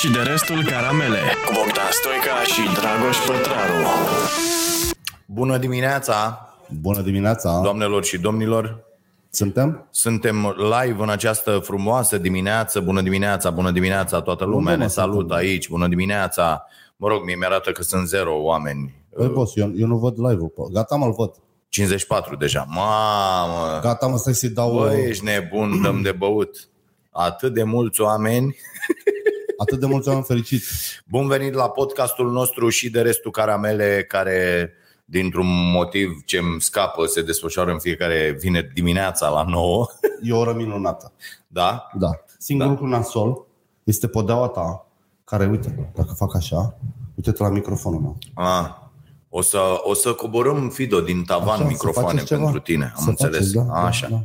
și de restul caramele cu Bogdan Stoica și Dragoș Pătraru. Bună dimineața, Bună dimineața! doamnelor și domnilor! Suntem? Suntem live în această frumoasă dimineață. Bună dimineața, bună dimineața, toată lumea Unde, mă, ne salută suntem? aici. Bună dimineața! Mă rog, mie mi-arată că sunt zero oameni. Băi, boss, eu, eu nu văd live-ul. pe- Gata, mă-l văd. 54 deja. Mamă! Gata, mă, stai să-i dau... Băi, ești nebun, dăm de băut. Atât de mulți oameni. Atât de mulți oameni fericiți. Bun venit la podcastul nostru și de restul caramele care dintr-un motiv ce îmi scapă se desfășoară în fiecare vineri dimineața la 9. E o oră minunată. Da? Da. Singurul Da. lucru nasol este podeaua ta, care, uite, dacă fac așa, uite-te la microfonul meu. Ah, o să, o să coborâm, Fido, din tavan Așa, să microfoane faceți ceva. pentru tine. Am Să înțeles. faceți, da, da, Așa. da. Da,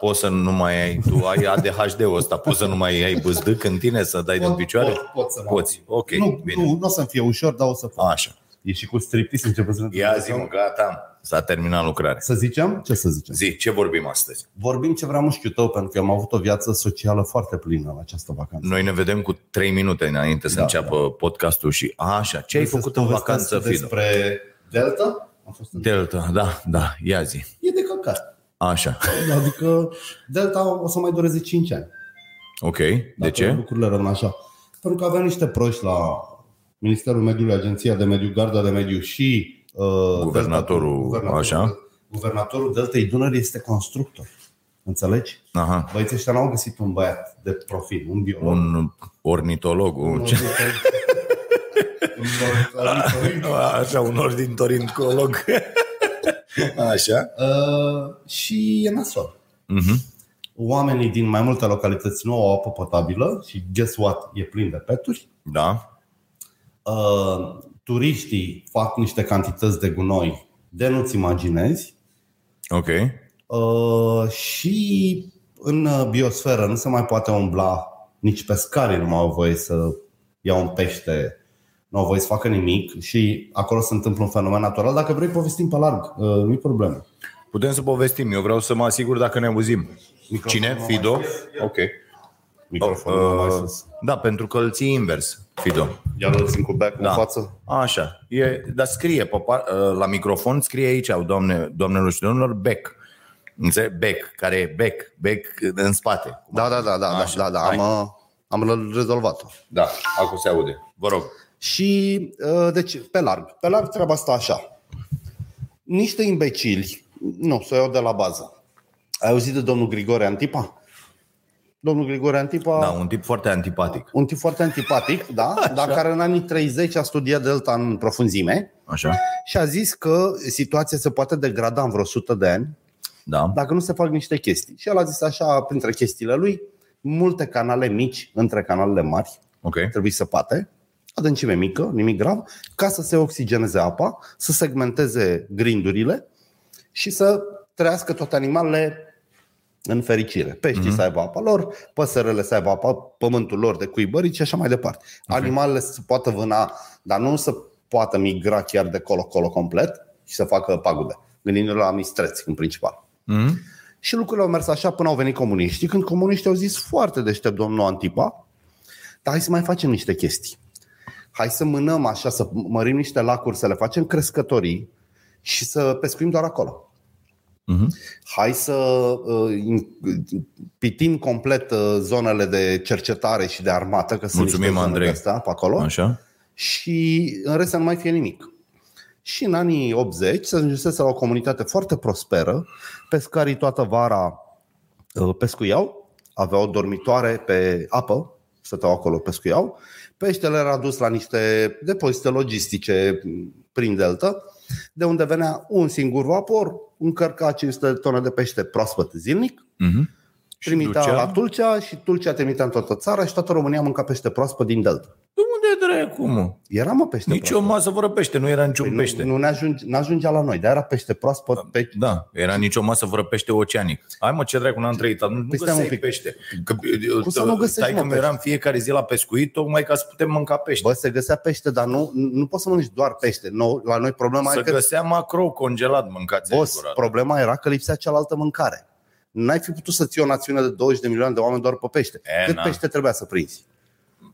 poți să nu mai ai, tu ai ADHD-ul ăsta, poți să nu mai ai bâzdâc în tine să dai din picioare? Pot, pot să mă Poți, ok, nu, bine. nu, nu o să-mi fie ușor, dar o să fac. Așa. E și cu striptease începe să Ia zi mă, gata, s-a terminat lucrarea. Să zicem? Ce să zicem? Zi, ce vorbim astăzi? Vorbim ce vrea mușchiul tău, pentru că am avut o viață socială foarte plină în această vacanță. Noi ne vedem cu 3 minute înainte să Da, înceapă podcastul și așa, ce ai Vrei făcut să-ți în povestesc vacanță, Fido? Despre Delta? Am fost în... Delta, da, da, ia zi. E de căcat. Așa, Adică Delta o să mai dureze 5 ani. ok, de Dacă ce? Lucrurile rămân așa. Pentru că avem niște proști la Ministerul Mediului, Agenția de Mediu, Garda de Mediu și uh, Guvernatorul, Delta, așa. Guvernatorul Deltei Dunării este constructor. Înțelegi? Aha, Băieții ăștia n-au găsit un băiat de profil, un biolog. un ornitolog, un... ce- un Așa, un ornitolog. Așa. Uh, și e nasol. Mhm. Oamenii din mai multe localități nu au apă potabilă și guess what? E plin de peturi. Da. Uh, turiștii fac niște cantități de gunoi de nu-ți imaginezi Ok. uh, și în uh, biosferă nu se mai poate umbla, nici pescarii nu mai au voie să ia un pește, nu au voie să facă nimic și acolo se întâmplă un fenomen natural. Dacă vrei povestim pe larg, uh, nu-i problemă. Putem să povestim. Eu vreau să mă asigur dacă ne auzim. Cine? Fido? Ok. Microfonul mai Uh, sus. da, pentru că îl ții invers, Fido. Iar îl țin cu back Da. în față. Așa. E, dar scrie pe, par- uh, la microfon, scrie aici, doamne, doamnelor și domnilor, back. Înțeleg? Back, care e back, back în spate. Da, da, da, da, Așa, da, da, hai. am, uh, am rezolvat-o. Da, acum se aude. Vă rog. Și, uh, deci, pe larg. Pe larg treaba asta așa. Niște imbecili, nu, să o iau de la bază. Ai auzit de domnul Grigore Antipa? Domnul Grigore Antipa, Da, un tip foarte antipatic. un tip foarte antipatic, da, dar care în anii 30 a studiat Delta în profunzime Așa? și a zis că situația se poate degrada în vreo 100 de ani Da. dacă nu se fac niște chestii. Și el a zis așa, printre chestiile lui, multe canale mici între canalele mari, Ok. trebuie săpate, adâncime mică, nimic grav, ca să se oxigeneze apa, să segmenteze grindurile și să trăiască toate animalele în fericire. Peștii mm-hmm. să aibă apa lor, păsările să aibă apa, pământul lor de cuibărici și așa mai departe. Okay. Animalele să poată vâna, dar nu să poată migra chiar de colo-colo complet și să facă pagube. Gândindu-ne la mistreți în principal. Mm? Și lucrurile au mers așa până au venit comuniștii, când comuniștii au zis foarte deștept domnul Antipa, dar hai să mai facem niște chestii. Hai să mânăm așa, să mărim niște lacuri, să le facem crescătorii și să pescuim doar acolo. Mhm. Hai să uh, in- pitim complet uh, zonele de cercetare și de armată, că sunt Mulțumim, niște zone Andrei. de astea pe acolo Așa? și în rest să nu mai fie nimic. Și în anii 80 se ajunsese la o comunitate foarte prosperă. Pescarii toată vara uh, pescuiau, aveau dormitoare pe apă, stăteau acolo, pescuiau. Peștele era dus la niște depozite logistice prin delta, de unde venea un singur vapor, încărca 500 de tone de pește proaspăt zilnic, Mhm. Și trimitea ducea? la Tulcea și Tulcea trimitea în toată țara și toată România mânca pește proaspăt din delta. De unde dracu, mă? Era mă pește Nici o masă fără pește, nu era niciun Păi pește. Nu, nu ne ajunge, n-ajungea la noi, dar era pește proaspăt. Pe... Da, era nicio masă fără pește oceanic. Hai mă, ce dracu, n-am trăit, nu, nu Păi stai un găseai pic. pește. Că, Cum să nu găsești, stai mă, că pește? eram fiecare zi la pescuit, tocmai ca să putem mânca pește. Bă, se găsea pește, dar nu, nu poți să mănânci doar pește. No, la noi problema să e că găsea macro congelat mâncați boss, adevărat. problema era că lipsea cealaltă mâncare. N-ai fi putut să ții o națiune de 20 de milioane de oameni doar pe pește. E, Cât na. pește trebuia să prinzi?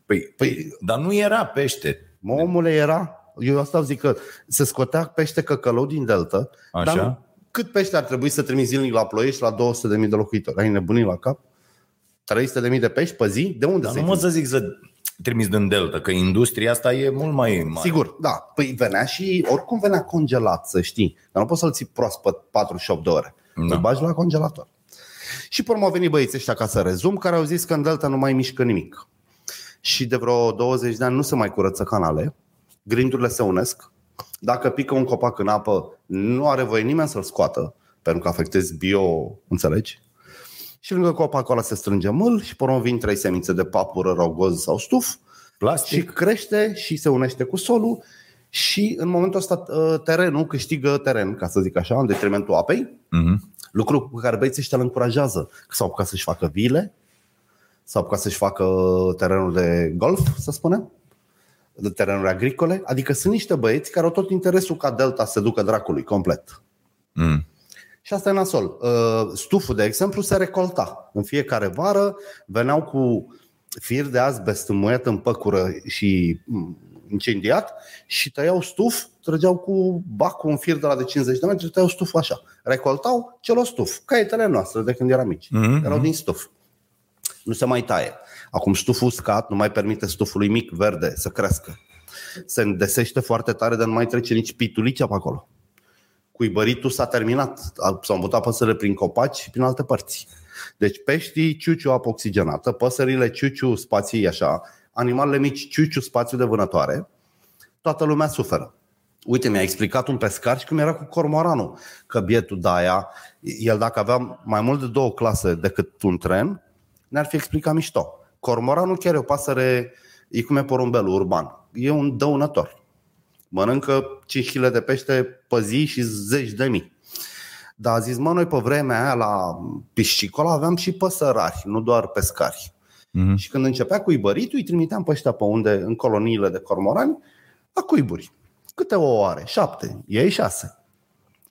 Păi, Păi, dar nu era pește. mă, omule, era... Eu asta zic că se scotea pește căcălău din delta. Așa. Dar cât pește ar trebui să trimiți zilnic la Ploiești la 200.000 de locuitori? Ai nebunit la cap? 300.000 de pești pe zi? De unde Dar să nu mă să zic să trimis din Delta, că industria asta e mult mai mare. Sigur, da. Păi venea și oricum venea congelat, să știi. Dar nu poți să-l ții proaspăt 48 de ore. Da. Îl bagi la congelator. Și pe urmă au venit băieții ăștia ca să rezum, care au zis că în Delta nu mai mișcă nimic. Și de vreo 20 de ani nu se mai curăță canale, grindurile se unesc, dacă pică un copac în apă, nu are voie nimeni să-l scoată, pentru că afectezi bio, înțelegi? Și lângă copacul ăla se strânge mâl și pe urmă vin trei semințe de papură, rogoz sau stuf și Plastic? crește și se unește cu solul și în momentul ăsta ă, terenul câștigă teren, ca să zic așa, în detrimentul apei, Mhm. lucru cu care băieții ăștia îl încurajează. S-au apucat să-și facă vile, s-au apucat să-și facă terenul de golf, să spunem, de terenuri agricole. Adică sunt niște băieți care au tot interesul ca Delta să se ducă dracului complet. Mm. Și asta e nasol. Uh, Stuful, de exemplu, se recolta. În fiecare vară veneau cu fir de azbest înmuiat în păcură și mm, incendiat și tăiau stuf, trăgeau cu bacul un fir de la de 50 de metri, tăiau stuful așa. Recoltau celor stuf, caietele noastre de când eram mici. Mhm. Erau din stuf. Nu se mai taie. Acum stuful uscat nu mai permite stufului mic verde să crească. Se îndesește foarte tare de nu mai trece nici pitulicea pe acolo cuibăritul s-a terminat. S-au mutat păsările prin copaci și prin alte părți. Deci peștii, ciuciu apă oxigenată, păsările ciuciu spații așa, animalele mici ciuciu spațiu de vânătoare, toată lumea suferă. Uite, mi-a explicat un pescar și cum era cu cormoranul, că bietul de aia, el dacă avea mai mult de două clase decât un tren, ne-ar fi explicat mișto. Cormoranul chiar e o pasăre, e cum e porumbelul urban. E un dăunător mănâncă 5 kg de pește pe zi și zeci de mii. Dar a zis, mă, noi pe vremea aia la piscicol aveam și păsărari, nu doar pescari. Mhm. Și când începea cuibăritul, îi trimiteam pe ăștia pe unde, în coloniile de cormorani, la cuiburi. Câte o are? Șapte. Ei șase.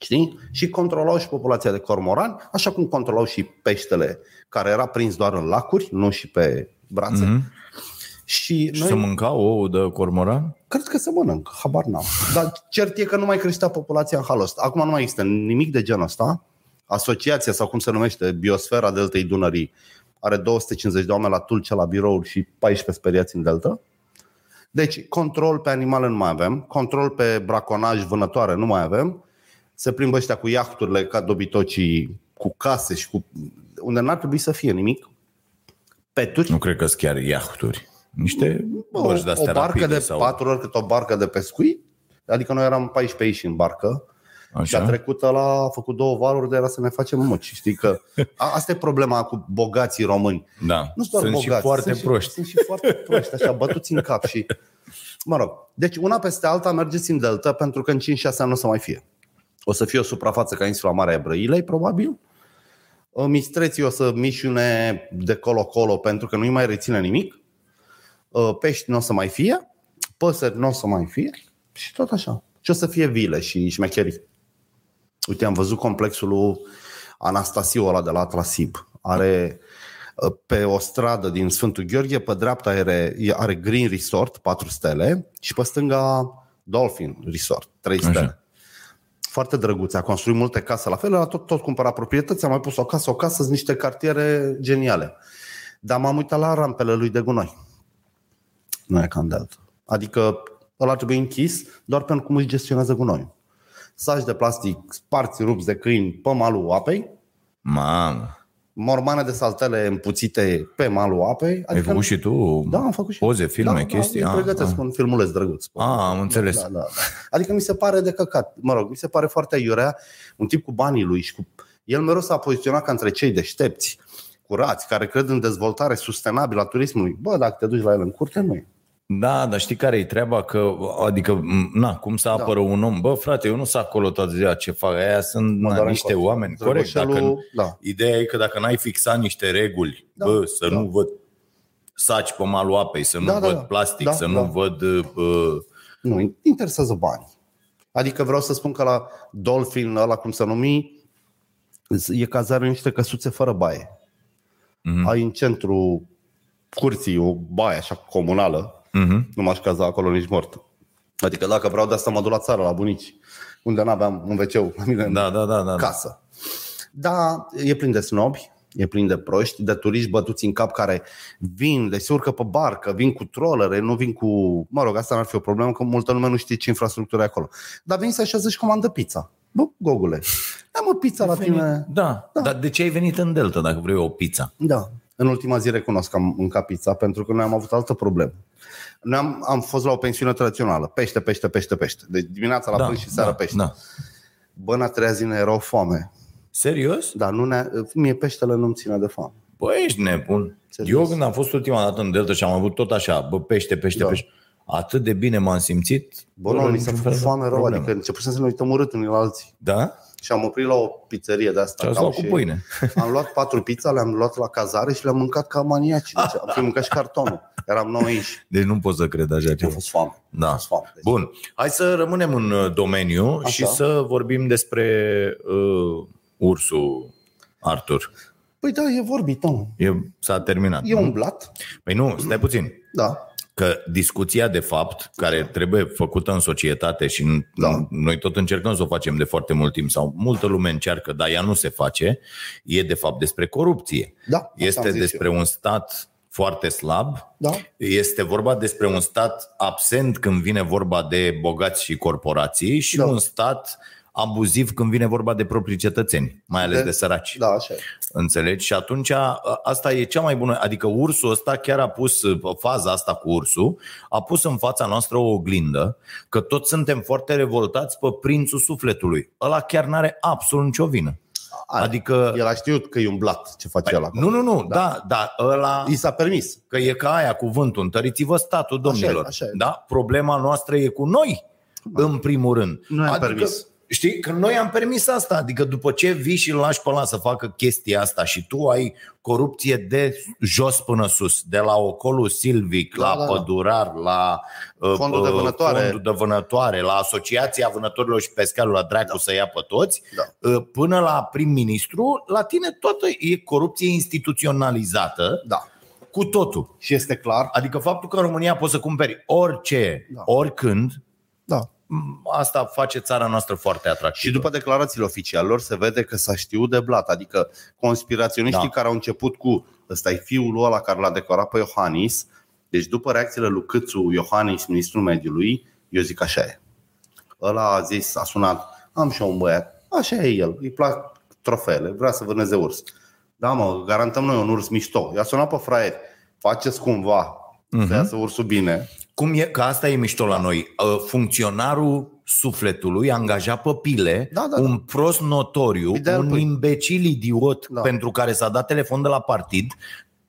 Știi? Și controlau și populația de cormorani, așa cum controlau și peștele care era prins doar în lacuri, nu și pe brațe. Mhm. Și Și noi... să mânca ouă de cormoran? Cred că se mănâncă, habar n-am. Dar cert e că nu mai creștea populația în halul ăsta. Acum nu mai există nimic de genul ăsta. Asociația sau cum se numește, Biosfera Deltei Dunării are 250 de oameni la Tulcea la birouri și 14 speriați în Delta. Deci control pe animale nu mai avem, control pe braconaj, vânătoare nu mai avem. Se plimbă ăștia cu iahturile ca dobitocii, cu case și cu... unde n-ar trebui să fie nimic. Peturi. Nu cred că sunt chiar iahturi. Niște Bă, bărci o, de-astea o barcă rapide de sau... patru ori cât o barcă de pescuit. Adică noi eram 14 și în barcă. Și a Așa? trecut la a făcut două valuri de era să ne facem măci. Știi că a, asta e problema cu bogații români. Da. Nu doar Sunt bogați, și foarte sunt proști. Și, sunt și foarte proști, așa, bătuți în cap și... Mă rog, deci una peste alta mergeți în delta pentru că în 5-6 ani nu o să mai fie. O să fie o suprafață ca insula Marea Ebrăilei, probabil. Mistreții o să mișune de colo-colo pentru că nu-i mai reține nimic. Pești nu o să mai fie. Păsări nu o să mai fie. Și tot așa. Și o să fie vile și șmecherii. Uite, am văzut complexul lui Anastasiu ăla de la Atlasib. Are uh, pe o stradă din Sfântul Gheorghe, pe dreapta are, are Green Resort, 4 stele, și pe stânga Dolphin Resort, 3 Așa. Stele. Foarte drăguț, a construit multe case la fel, a tot, tot cumpărat proprietăți, a mai pus o casă, o casă, sunt niște cartiere geniale. Dar m-am uitat la rampele lui de gunoi. Nu e ca în Delta. Adică ăla ar trebui închis doar pentru cum își gestionează gunoiul. Saci de plastic sparți, rupți de câini pe malul apei, Mamă. Mormane de saltele împuțite pe malul apei. Ai făcut și tu Da, am făcut și poze, filme, da, chestii? Da, Ah, îmi pregătesc ah. un filmuleț drăguț. Ah, am înțeles. Da, da, da. Adică mi se pare de căcat. Mă rog, mi se pare foarte iurea un tip cu banii lui și cu... El mereu s-a poziționat ca între cei deștepți, curați, care cred în dezvoltare sustenabilă a turismului. Bă, dacă te duci la el în curte, nu e. Da, dar știi care e treaba? Că, adică, m, na, cum să apără un om? Bă, frate, eu nu sunt acolo toată ziua ce fac. Aia sunt Mă na, doar în niște cot. oameni. Corect, dacă, Drăgoșelul, da. Ideea e că dacă n-ai fixat niște reguli, Da, bă, să da. nu văd saci pe malul apei, să nu Da, da, văd da. plastic, Da, să da. nu văd... Uh, Nu, îi interesează banii. Adică vreau să spun că la Dolphin, ăla cum se numi, e cazare în niște căsuțe fără baie. Mhm. Ai în centru curții, o baie așa comunală, Mhm. nu m-aș caza acolo nici mort. Adică dacă vreau de asta mă duc la țară, la bunici, unde n-aveam un wc la mine în Da, da, da, da. da. casă. Da, e plin de snobi, e plin de proști, de turiști bătuți în cap care vin, deci se urcă pe barcă, vin cu trollere, nu vin cu... Mă rog, asta n-ar fi o problemă, că multă lume nu știe ce infrastructură e acolo. Dar vin să așează și comandă pizza. Bă, Gogule, am o pizza la tine. Da. da, dar de ce ai venit în Delta dacă vrei o pizza? Da. În ultima zi recunosc că am mâncat pizza pentru că noi am avut altă problemă. Noi am, am fost la o pensiune tradițională. Pește, pește, pește, pește. Deci dimineața la da, prânz și seara da, pește. Da. Bă, în a treia zi ne era o foame. Serios? Dar nu ne, mie peștele nu-mi ține de foame. Bă, ești nebun. Serios. Eu când am fost ultima dată în Delta și am avut tot așa, bă, pește, pește, Da. pește, atât de bine m-am simțit. Bă, nu, mi s-a niciun făcut fel de foame rău, problemă. adică începusem să ne uităm urât unii la alții. Da? Și am oprit la o pizzerie de asta. Și ați ca luat și- cu pâine. Am luat patru pizza, le-am luat la cazare și le-am mâncat ca maniaci. Deci am fi mâncat și cartonul. Eram noi aici. Deci nu pot să cred așa A ceva. fost foame. Da. A fost foame. Deci, Bun. Hai să rămânem în uh, domeniu Așa. și să vorbim despre uh, ursul Arthur. Păi da, e vorbit, nu. E, s-a terminat. E nu? un blat. Păi nu, stai puțin. Da. Că discuția de fapt, care trebuie făcută în societate și în, Da. noi tot încercăm să o facem de foarte mult timp sau multă lume încearcă, dar ea nu se face, e de fapt despre corupție. Da, asta am Este zis despre un stat foarte slab, Da. este vorba despre un stat absent când vine vorba de bogați și corporații și Da. un stat abuziv când vine vorba de proprii cetățeni, mai ales de, De- săraci. Da, așa e. Înțelegi? Și atunci a- asta e cea mai bună. Adică ursul ăsta chiar a pus, faza asta cu ursul, a pus în fața noastră o oglindă că toți suntem foarte revoltați pe prințul sufletului. Ăla chiar n-are absolut nicio vină. Are. Adică... El a știut că e un blat ce face el acolo. Nu, nu, nu, da, da, ăla... I s-a permis. Că e ca aia cuvântul, întăriți-vă statul, domnilor. așa e. Da? Problema noastră e cu noi, în primul rând. Noi am permis. Știi, că noi am permis asta, adică după ce vii și îl lași pe ăla să facă chestia asta și tu ai corupție de jos până sus, de la ocolul silvic, Da, la da, da. pădurar, la uh, Fondul de uh, vânătoare. fondul de vânătoare, la Asociația Vânătorilor și Pescarilor, la dracu să ia pe toți, Da. uh, până la prim-ministru, la tine toată e corupție instituționalizată Da. cu totul. Și este clar. Adică faptul că în România poți să cumperi orice, Da. oricând, Da. M, asta face țara noastră foarte atractivă. Și după declarațiile oficialilor se vede că s-a știut de blat. Adică conspiraționiștii Da. care au început cu ăsta e fiul lui ăla care l-a decorat pe Iohannis. Deci după reacțiile lui Câțu, Iohannis, ministrul mediului, eu zic așa e. Ăla a zis, a sunat, am și eu un băiat, așa e el, îi plac trofeele, vrea să vâneze urs. Da, mă, garantăm noi un urs mișto. I-a sunat pe fraieri, faceți cumva Mhm. să iasă ursul bine. Cum e, că asta e mișto la noi. Uh, Funcționarul sufletului angajat pe pile Da, da, da. un prost notoriu, Ideal, un păi. imbecil idiot Da. pentru care s-a dat telefon de la partid,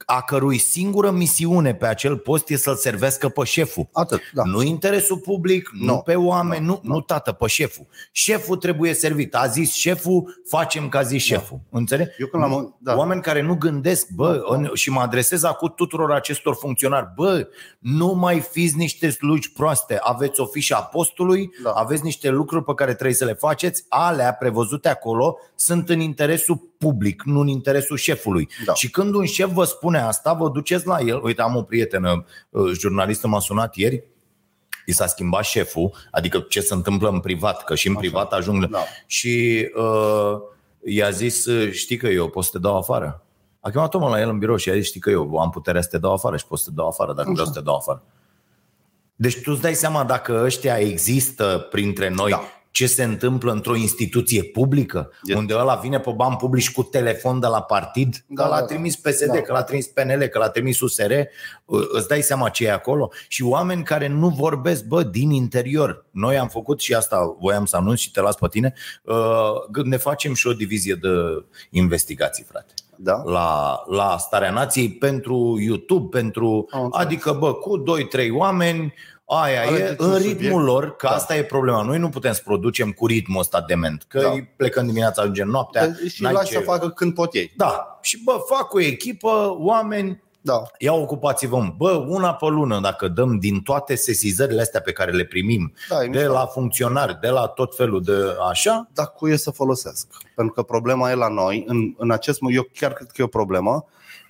a cărui singură misiune pe acel post e să-l servească pe șeful. Atât, da. Nu interesul public, nu, Nu. pe oameni, nu, nu tată, pe șeful. Șeful trebuie servit. A zis șeful, facem ca zis șeful. Înțelegi? Eu când l-am- da. Oameni care nu gândesc, bă, în, și mă adresez acum tuturor acestor funcționari, bă, nu mai fiți niște slugi proaste, aveți o fișă a postului, Da. aveți niște lucruri pe care trebuie să le faceți, alea prevăzute acolo sunt în interesul public, nu în interesul șefului. Da. Și când un șef vă spune asta, vă duceți la el. Uite, am o prietenă, uh, jurnalistă, m-a sunat ieri, i s-a schimbat șeful, adică ce se întâmplă în privat, că și în Așa. privat ajung. Da. Și uh, i-a zis, uh, știi că eu pot să te dau afară. A chemat omul la el în birou și a zis, știi că eu am puterea să te dau afară și pot să te dau afară dacă vreau să te dau afară. Deci tu îți dai seama dacă ăștia există printre noi, Da. Ce se întâmplă într-o instituție publică, E- unde ăla vine pe bani publici cu telefon de la partid, Da, că l-a da, trimis PSD, da. că l-a trimis PNL, că l-a trimis USR, îți dai seama ce e acolo și oameni care nu vorbesc, bă, din interior. Noi am făcut și asta, voiam să anunț și te las pe tine, uh, ne facem și o divizie de investigații, frate Da? la, la Starea Nației pentru YouTube, pentru Am înțeles. adică bă, cu 2-3 oameni, aia Alegeți e un în subiect. ritmul lor, că Da. asta e problema. Noi nu putem să producem cu ritmul ăsta dement, că Da. îi plecăm dimineața, ajungem noaptea. Deci și n-ai lași ce- să facă când pot ei. Da, și bă, fac o echipă, oameni, Da. ia ocupați-vă, mă. bă, una pe lună, dacă dăm din toate sesizările astea pe care le primim, Da, e de mișto. la funcționari, de la tot felul de așa, dar cu e să folosesc. Pentru că problema e la noi, în, în acest moment, eu chiar cred că e o problemă,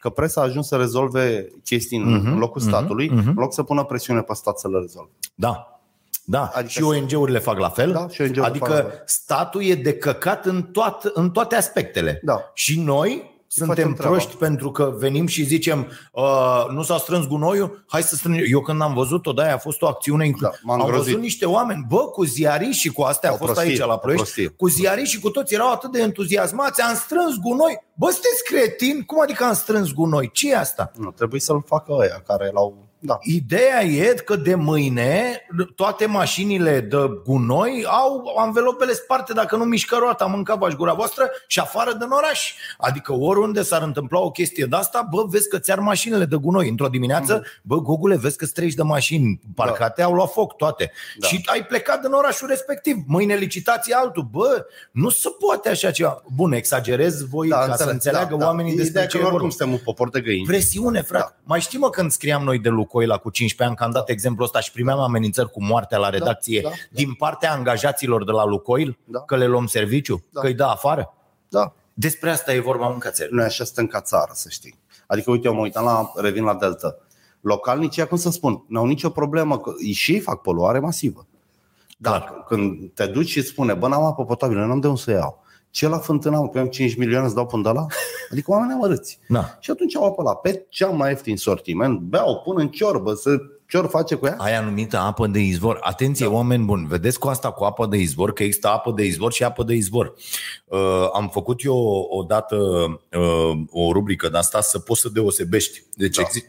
că presa a ajuns să rezolve chestii în, Mhm, în locul mhm, statului, mhm. în loc să pună presiune pe stat să le rezolve. Da. Da, Adică adică și ONG-urile fac la fel. Da, și ONG-urile adică fac la fel. statul e de căcat în, toat, în toate aspectele. Da. Și noi suntem facem treaba. proști pentru că venim și zicem uh, nu s-a strâns gunoiul, hai să strângem. Eu când am văzut-o, da, a fost o acțiune inclu- Da, m-am Am îngrozit. văzut niște oameni, bă, cu ziariști și cu astea, a O fost prostie, aici la o Ploiești, prostie. cu ziariști și cu toți erau atât de entuziasmați, am strâns gunoi. Bă, sunteți cretini? Cum adică am strâns gunoi? ce e asta? Nu, trebuie să-l facă ăia care l-au... Da. Ideea e că de mâine toate mașinile de gunoi au anvelopele sparte dacă nu mișcă roata, mânca gura voastră și afară din oraș. Adică oriunde s-ar întâmpla o chestie de asta, bă, vezi că ți-ar mașinile de gunoi. Într-o dimineață, bă, Gogule, vezi că 30 de mașini parcate au luat foc toate. Da. Și ai plecat din orașul respectiv. Mâine licitație altul. Bă, nu se poate așa ceva. Bun, exagerez voi Da, ca să înțeleg. înțeleagă da, da. oamenii despre Ideea ce că e oricum vorba. suntem un popor de găini. Presiune, frate. Da. Mai știi mă când scriam noi de Lucoil cu 15 ani, că am dat exemplul ăsta și primeam amenințări cu moartea la redacție da, da. din partea angajaților de la Lucoil, Da. că le luăm serviciu, Da. că îi dă afară? Da. Despre asta e vorba în țări. Noi așa suntem ca țară, să știi. Adică, uite, eu mă uitam la, revin la Delta. Localnicii, cum să spun, n-au nicio problemă, că și ei fac poluare masivă. Dar Clar. când te duci și îți spune, bă, n-am apă potabilă, n-am de unde să iau. Ce la fântână am, că eu am 5 milioane să dau până de la? Adică oamenii amărâți. Da. Și atunci au apă la pe cea mai ieftin sortiment, beau, pun în ciorbă, să cior face cu ea. Aia numită apă de izvor. Atenție, da. oameni buni, vedeți cu asta cu apă de izvor, că există apă de izvor și apă de izvor. Uh, am făcut eu odată uh, o rubrică de asta să poți să deosebești. Deci Da. da. exi-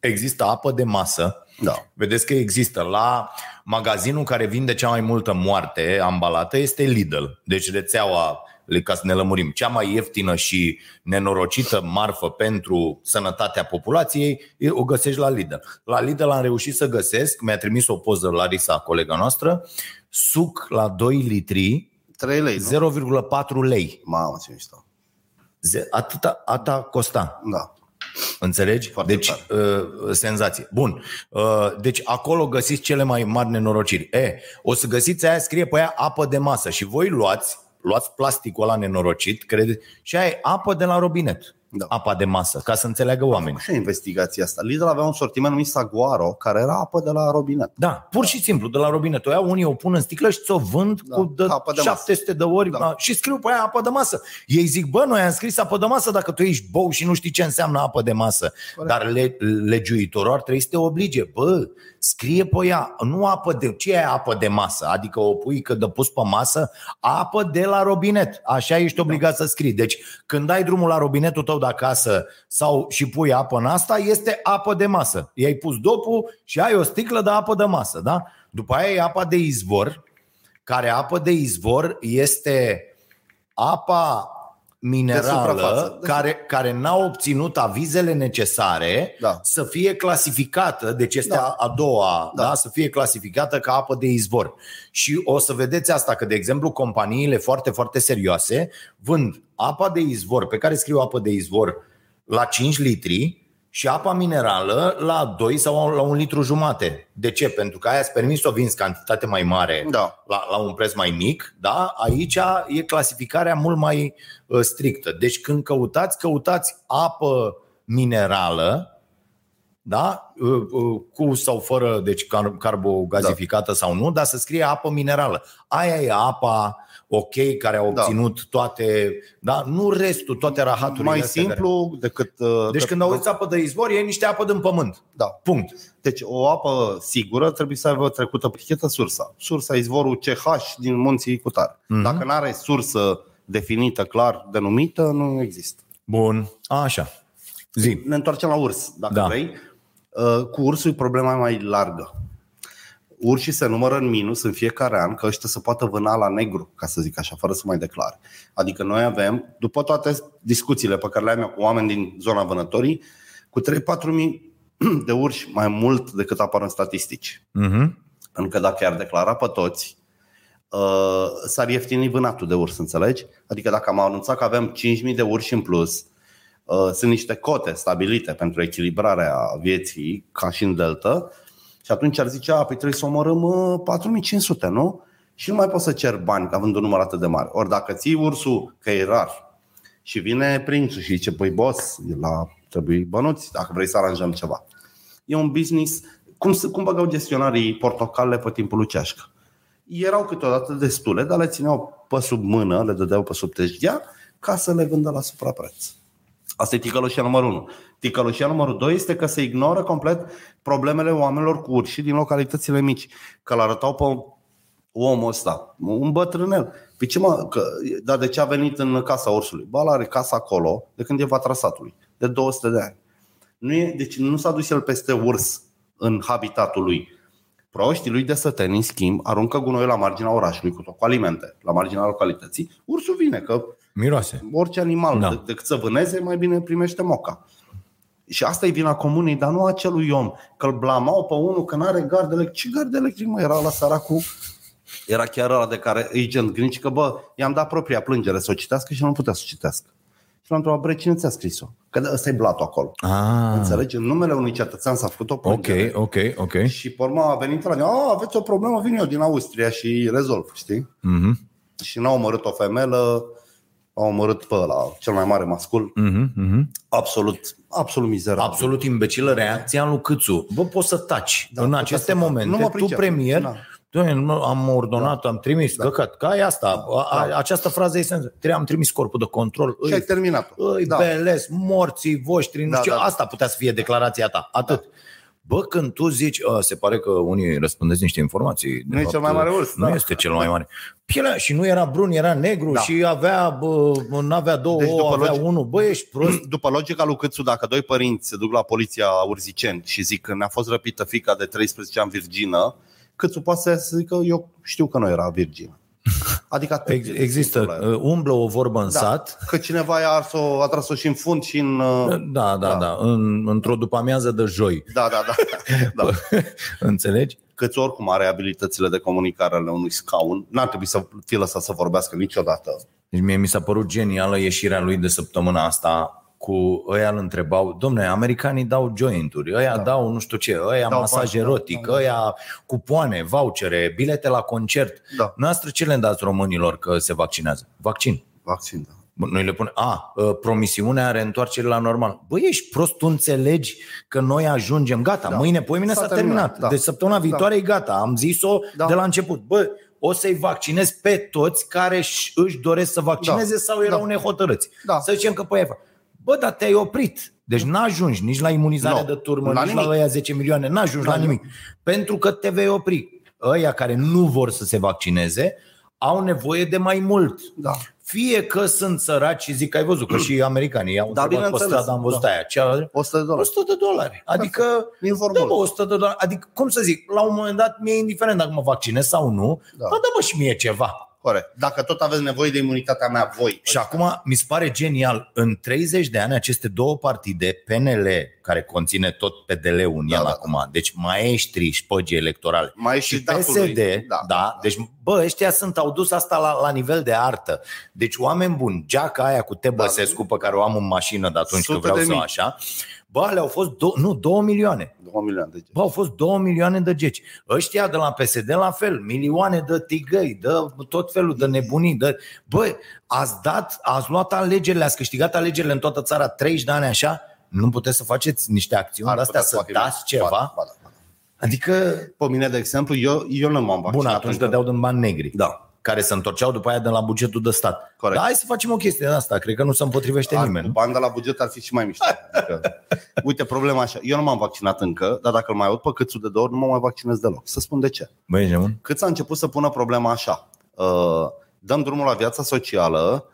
există apă de masă, Da. Vedeți că există la magazinul care vinde cea mai multă moarte ambalată este Lidl. Deci rețeaua, ca să ne lămurim, cea mai ieftină și nenorocită marfă pentru sănătatea populației e- o găsești la Lidl. La Lidl am reușit să găsesc, mi-a trimis o poză Larisa, colega noastră, suc la 2 litri, 3 lei, nu? 0,4 lei. Mamă, ce mișto. Ze- Atâta, atâta costa. Da. Înțelegi? Foarte deci, uh, senzație. Bun. Uh, deci, acolo găsiți cele mai mari nenorociri. E, o să găsiți aia, scrie pe aia apă de masă și voi luați, luați plasticul ăla nenorocit, credeți, și aia e apă de la robinet. Da. Apa de masă, ca să înțeleagă oamenii. Și investigația asta. Lidl avea un sortiment numit Saguaro, care era apă de la robinet. Da, pur și simplu, de la robinet. O iau, unii o pun în sticlă și ți-o vând Da, cu de apă de masă. 700 de ori Da. și scriu pe aia apă de masă. Ei zic, bă, noi am scris apă de masă dacă tu ești bou și nu știi ce înseamnă apă de masă. Corect. Dar le, legiuitorul ar trebui să te oblige. Bă, scrie pe ea, nu apă de... Ce e apă de masă? Adică o puică de pus pe masă, apă de la robinet. Așa ești obligat să scrii. Deci când dai drumul la robinetul tău de acasă sau și pui apă în asta, este apă de masă. I-ai pus dopul și ai o sticlă de apă de masă, da? După aia e apa de izvor, care apă de izvor este apa minerală suprafață. De- care, care n-a obținut avizele necesare Da. să fie clasificată, deci este Da. a, a doua, da. Da. Da, să fie clasificată ca apă de izvor. Și o să vedeți asta, că de exemplu companiile foarte, foarte serioase vând apa de izvor, pe care scriu apă de izvor la 5 litri și apa minerală la 2 sau la 1 litru jumate. De ce? Pentru că aia îți permis să o vinzi cantitate mai mare Da. la, la un preț mai mic, da? aici e clasificarea mult mai uh, strictă. Deci când căutați, căutați apă minerală, da? Uh, uh, cu sau fără, deci car- carbogazificată da. sau nu, dar să scrie apă minerală. Aia e apa ok, care a obținut toate, da? nu restul, toate rahaturile Mai astea simplu decât... uh, Care... Deci că- când auziți apă de izvor, e niște apă din pământ. Da. Punct. Deci o apă sigură trebuie să aibă trecută pe etichetă sursa. Sursa izvorul CH din munții Cutare. Mhm. Mm-hmm. Dacă nu are sursă definită, clar denumită, nu există. Bun, așa. Zi. Ne întoarcem la urs, dacă Da. da. vrei. Uh, Cu ursul e problema mai largă. Urșii se numără în minus în fiecare an că ăștia să poată vâna la negru, ca să zic așa, fără să mai declare. Adică noi avem, după toate discuțiile pe care le am eu cu oameni din zona vânătorii, cu 3-4 mii de urși mai mult decât apar în statistici. Mhm. Pentru că dacă i-ar declara pe toți, uh, s-ar ieftini vânatul de urs, înțelegi? Adică dacă am anunțat că avem 5.000 de urși în plus, uh, sunt niște cote stabilite pentru echilibrarea vieții, ca și în delta, și atunci ar zice, a, păi trebuie să omorâm uh, 4.500, nu? Și nu mai poți să cer bani având un număr atât de mare. Ori dacă ții ursul, că e rar, Și vine prințul și zice, păi boss, la trebuie bănuți dacă vrei să aranjăm ceva. E un business, cum, se- cum băgau gestionarii portocale pe timpul lui Ceașcă. Erau câteodată destule, dar le țineau pe sub mână, le dădeau pe sub teșghea, ca să le vândă la suprapreț. Asta e ticăloșia numărul 1. Ticăloșia numărul 2 este că se ignoră complet problemele oamenilor cu urși din localitățile mici. Că l arătau pe omul ăsta, un bătrânel. Păi ce mă, că, dar de ce a venit în casa ursului? Ba, are casa acolo de când e vatra satului, de 200 de ani. Nu e, deci nu s-a dus el peste urs în habitatul lui. Proștii lui de săteni, în schimb, aruncă gunoiul la marginea orașului cu tot cu alimente, la marginea localității. Ursul vine, că Miroase. orice animal, Da. da. de, decât să vâneze, mai bine primește moca. Și asta e vina comunei, dar nu a acelui om. Că îl blamau pe unul că nu are gard electric. Ce gard electric mai era la săracul? Era chiar ăla de care agent Grinch că bă, i-am dat propria plângere să o citească și nu putea să o citească. Și l-am întrebat, bre, cine ți-a scris-o? Că ăsta e blatul acolo. Ah, Înțelegi? În numele unui cetățean s-a făcut o plângere. ok, ok, ok. Și pe urmă a venit la a, aveți o problemă, vin eu din Austria și rezolv, știi? Mhm, Și n-a omorât o femelă, a omorât pe ăla, cel mai mare mascul, mhm, mhm. absolut, absolut mizerabil. Absolut imbecilă reacția lui Câțu. Bă, poți să taci. Da, în putea aceste să tac. momente, Nu mă tu pricep. premier, Da. Doamne, nu, am ordonat, am trimis, da. căcat, ca e asta. A, a, această frază este, trebuie am trimis corpul de control. Și ai Îi, terminat îi da. beles, morții voștri, nu Da, știu, da, da. asta putea să fie declarația ta, atât. Bă, când tu zici, a, se pare că unii răspândesc niște informații. de Nu e fapt, cel mai mare urs, Nu da. este cel mai mare. Pielea, și nu era brun, era negru Da. și avea, bă, n-avea două, Deci, deci, după avea logic- unul. Bă, ești prost. După logica lui Câțu, dacă doi părinți se duc la poliția Urziceni și zic că ne-a fost răpită fica de 13 ani virgină, Câțu poate să zică, eu știu că nu era virgină. Adică atât Ex- de Există, simplu la el. uh, umblă o vorbă în da. sat, Că cineva i-a ars-o, a tras-o și în fund și în... uh, da, da, da, da în, într-o după amiază de joi, Da, da, da. da. înțelegi? Câțu oricum are abilitățile de comunicare ale unui scaun. N-ar trebui să fie lăsat să vorbească niciodată. Deci mie mi s-a părut genială ieșirea lui de săptămâna asta cu ăia îl întrebau, domne, americanii dau jointuri, ăia da. dau nu știu ce, ăia Dau masaj bani, da, erotic, da, da. ăia cupoane, vouchere, bilete la concert. Da. Noastră ce le dați românilor că se vaccinează? Vaccin. Vaccin, da. Bă, Noi le punem, a, ă, promisiunea reîntoarcere la normal. Băi, ești prost, tu înțelegi că noi ajungem, gata, da. Da. mâine, poimine s-a, S-a terminat. terminat, terminat. da. Deci săptămâna viitoare e gata, am zis-o Da. de la început. Bă, o să-i vaccinez pe toți care își- își doresc să vaccineze Da. sau erau Da. nehotărâți. Da. Să zicem că pe aia fac. Bă, dar te-ai oprit. Deci n-ajungi nici la imunizare Nu. de turmă, La nici la nimic. ăia 10 milioane, n-ajungi Da, la nu. nimic. Pentru că te vei opri. Ăia care nu vor să se vaccineze au nevoie de mai mult. Da. Fie că sunt săraci și zic că ai văzut că și americanii i-au Da, întrebat pe bineînțeles, stradă, am văzut da. aia. Ce, 100 de dolari. 100 de dolari. Adică, Informul. da, bă, 100 de dolari. Adică, cum să zic, la un moment dat mi-e indiferent dacă mă vaccinez sau nu, Da. da. bă, dă mă și mie ceva. Corect. Dacă tot aveți nevoie de imunitatea mea, voi. Și acum mi se pare genial, în 30 de ani aceste două partide, PNL, care conține tot PDL-ul în Da, el da, acum, deci maestrii șpăgii electorale, Mai e și și datul PSD, lui. da, Da, da, deci bă, ăștia sunt, au dus asta la, la nivel de artă. Deci oameni buni, geaca aia cu Te Băsescu pe care o am în mașină de atunci că Sute vreau de să o mii. așa, bă, ale au fost, do- nu, 2 milioane. 2 milioane de geni. Bă, au fost 2 milioane de geci. Ăștia de la PSD la fel, milioane de tigăi, de tot felul de nebunii. De... Bă, ați dat, ați luat alegerile, ați câștigat alegerile în toată țara 30 de ani așa, nu puteți să faceți niște acțiuni Ar de astea putea să facă dați bine. ceva? Ba, ba, da, ba, da. Adică, Pe mine, de exemplu, eu, eu nu m-am vaccinat. bun, atunci încă. dădeau din bani negri. Da. Care se întorceau după aia de la bugetul de stat. Corect. Dar hai să facem o chestie de asta, cred că nu se împotrivește Ar, nimeni. cu nu? bani de la buget ar fi și mai mișto. Adică, uite, problema așa. Eu nu m-am vaccinat încă, dar dacă îl mai aud pe câțul de două ori, nu mă mai vaccinez deloc. Să spun de ce. Băi, ești nebun? Cât a început să pună problema așa. Uh, dăm drumul la viața socială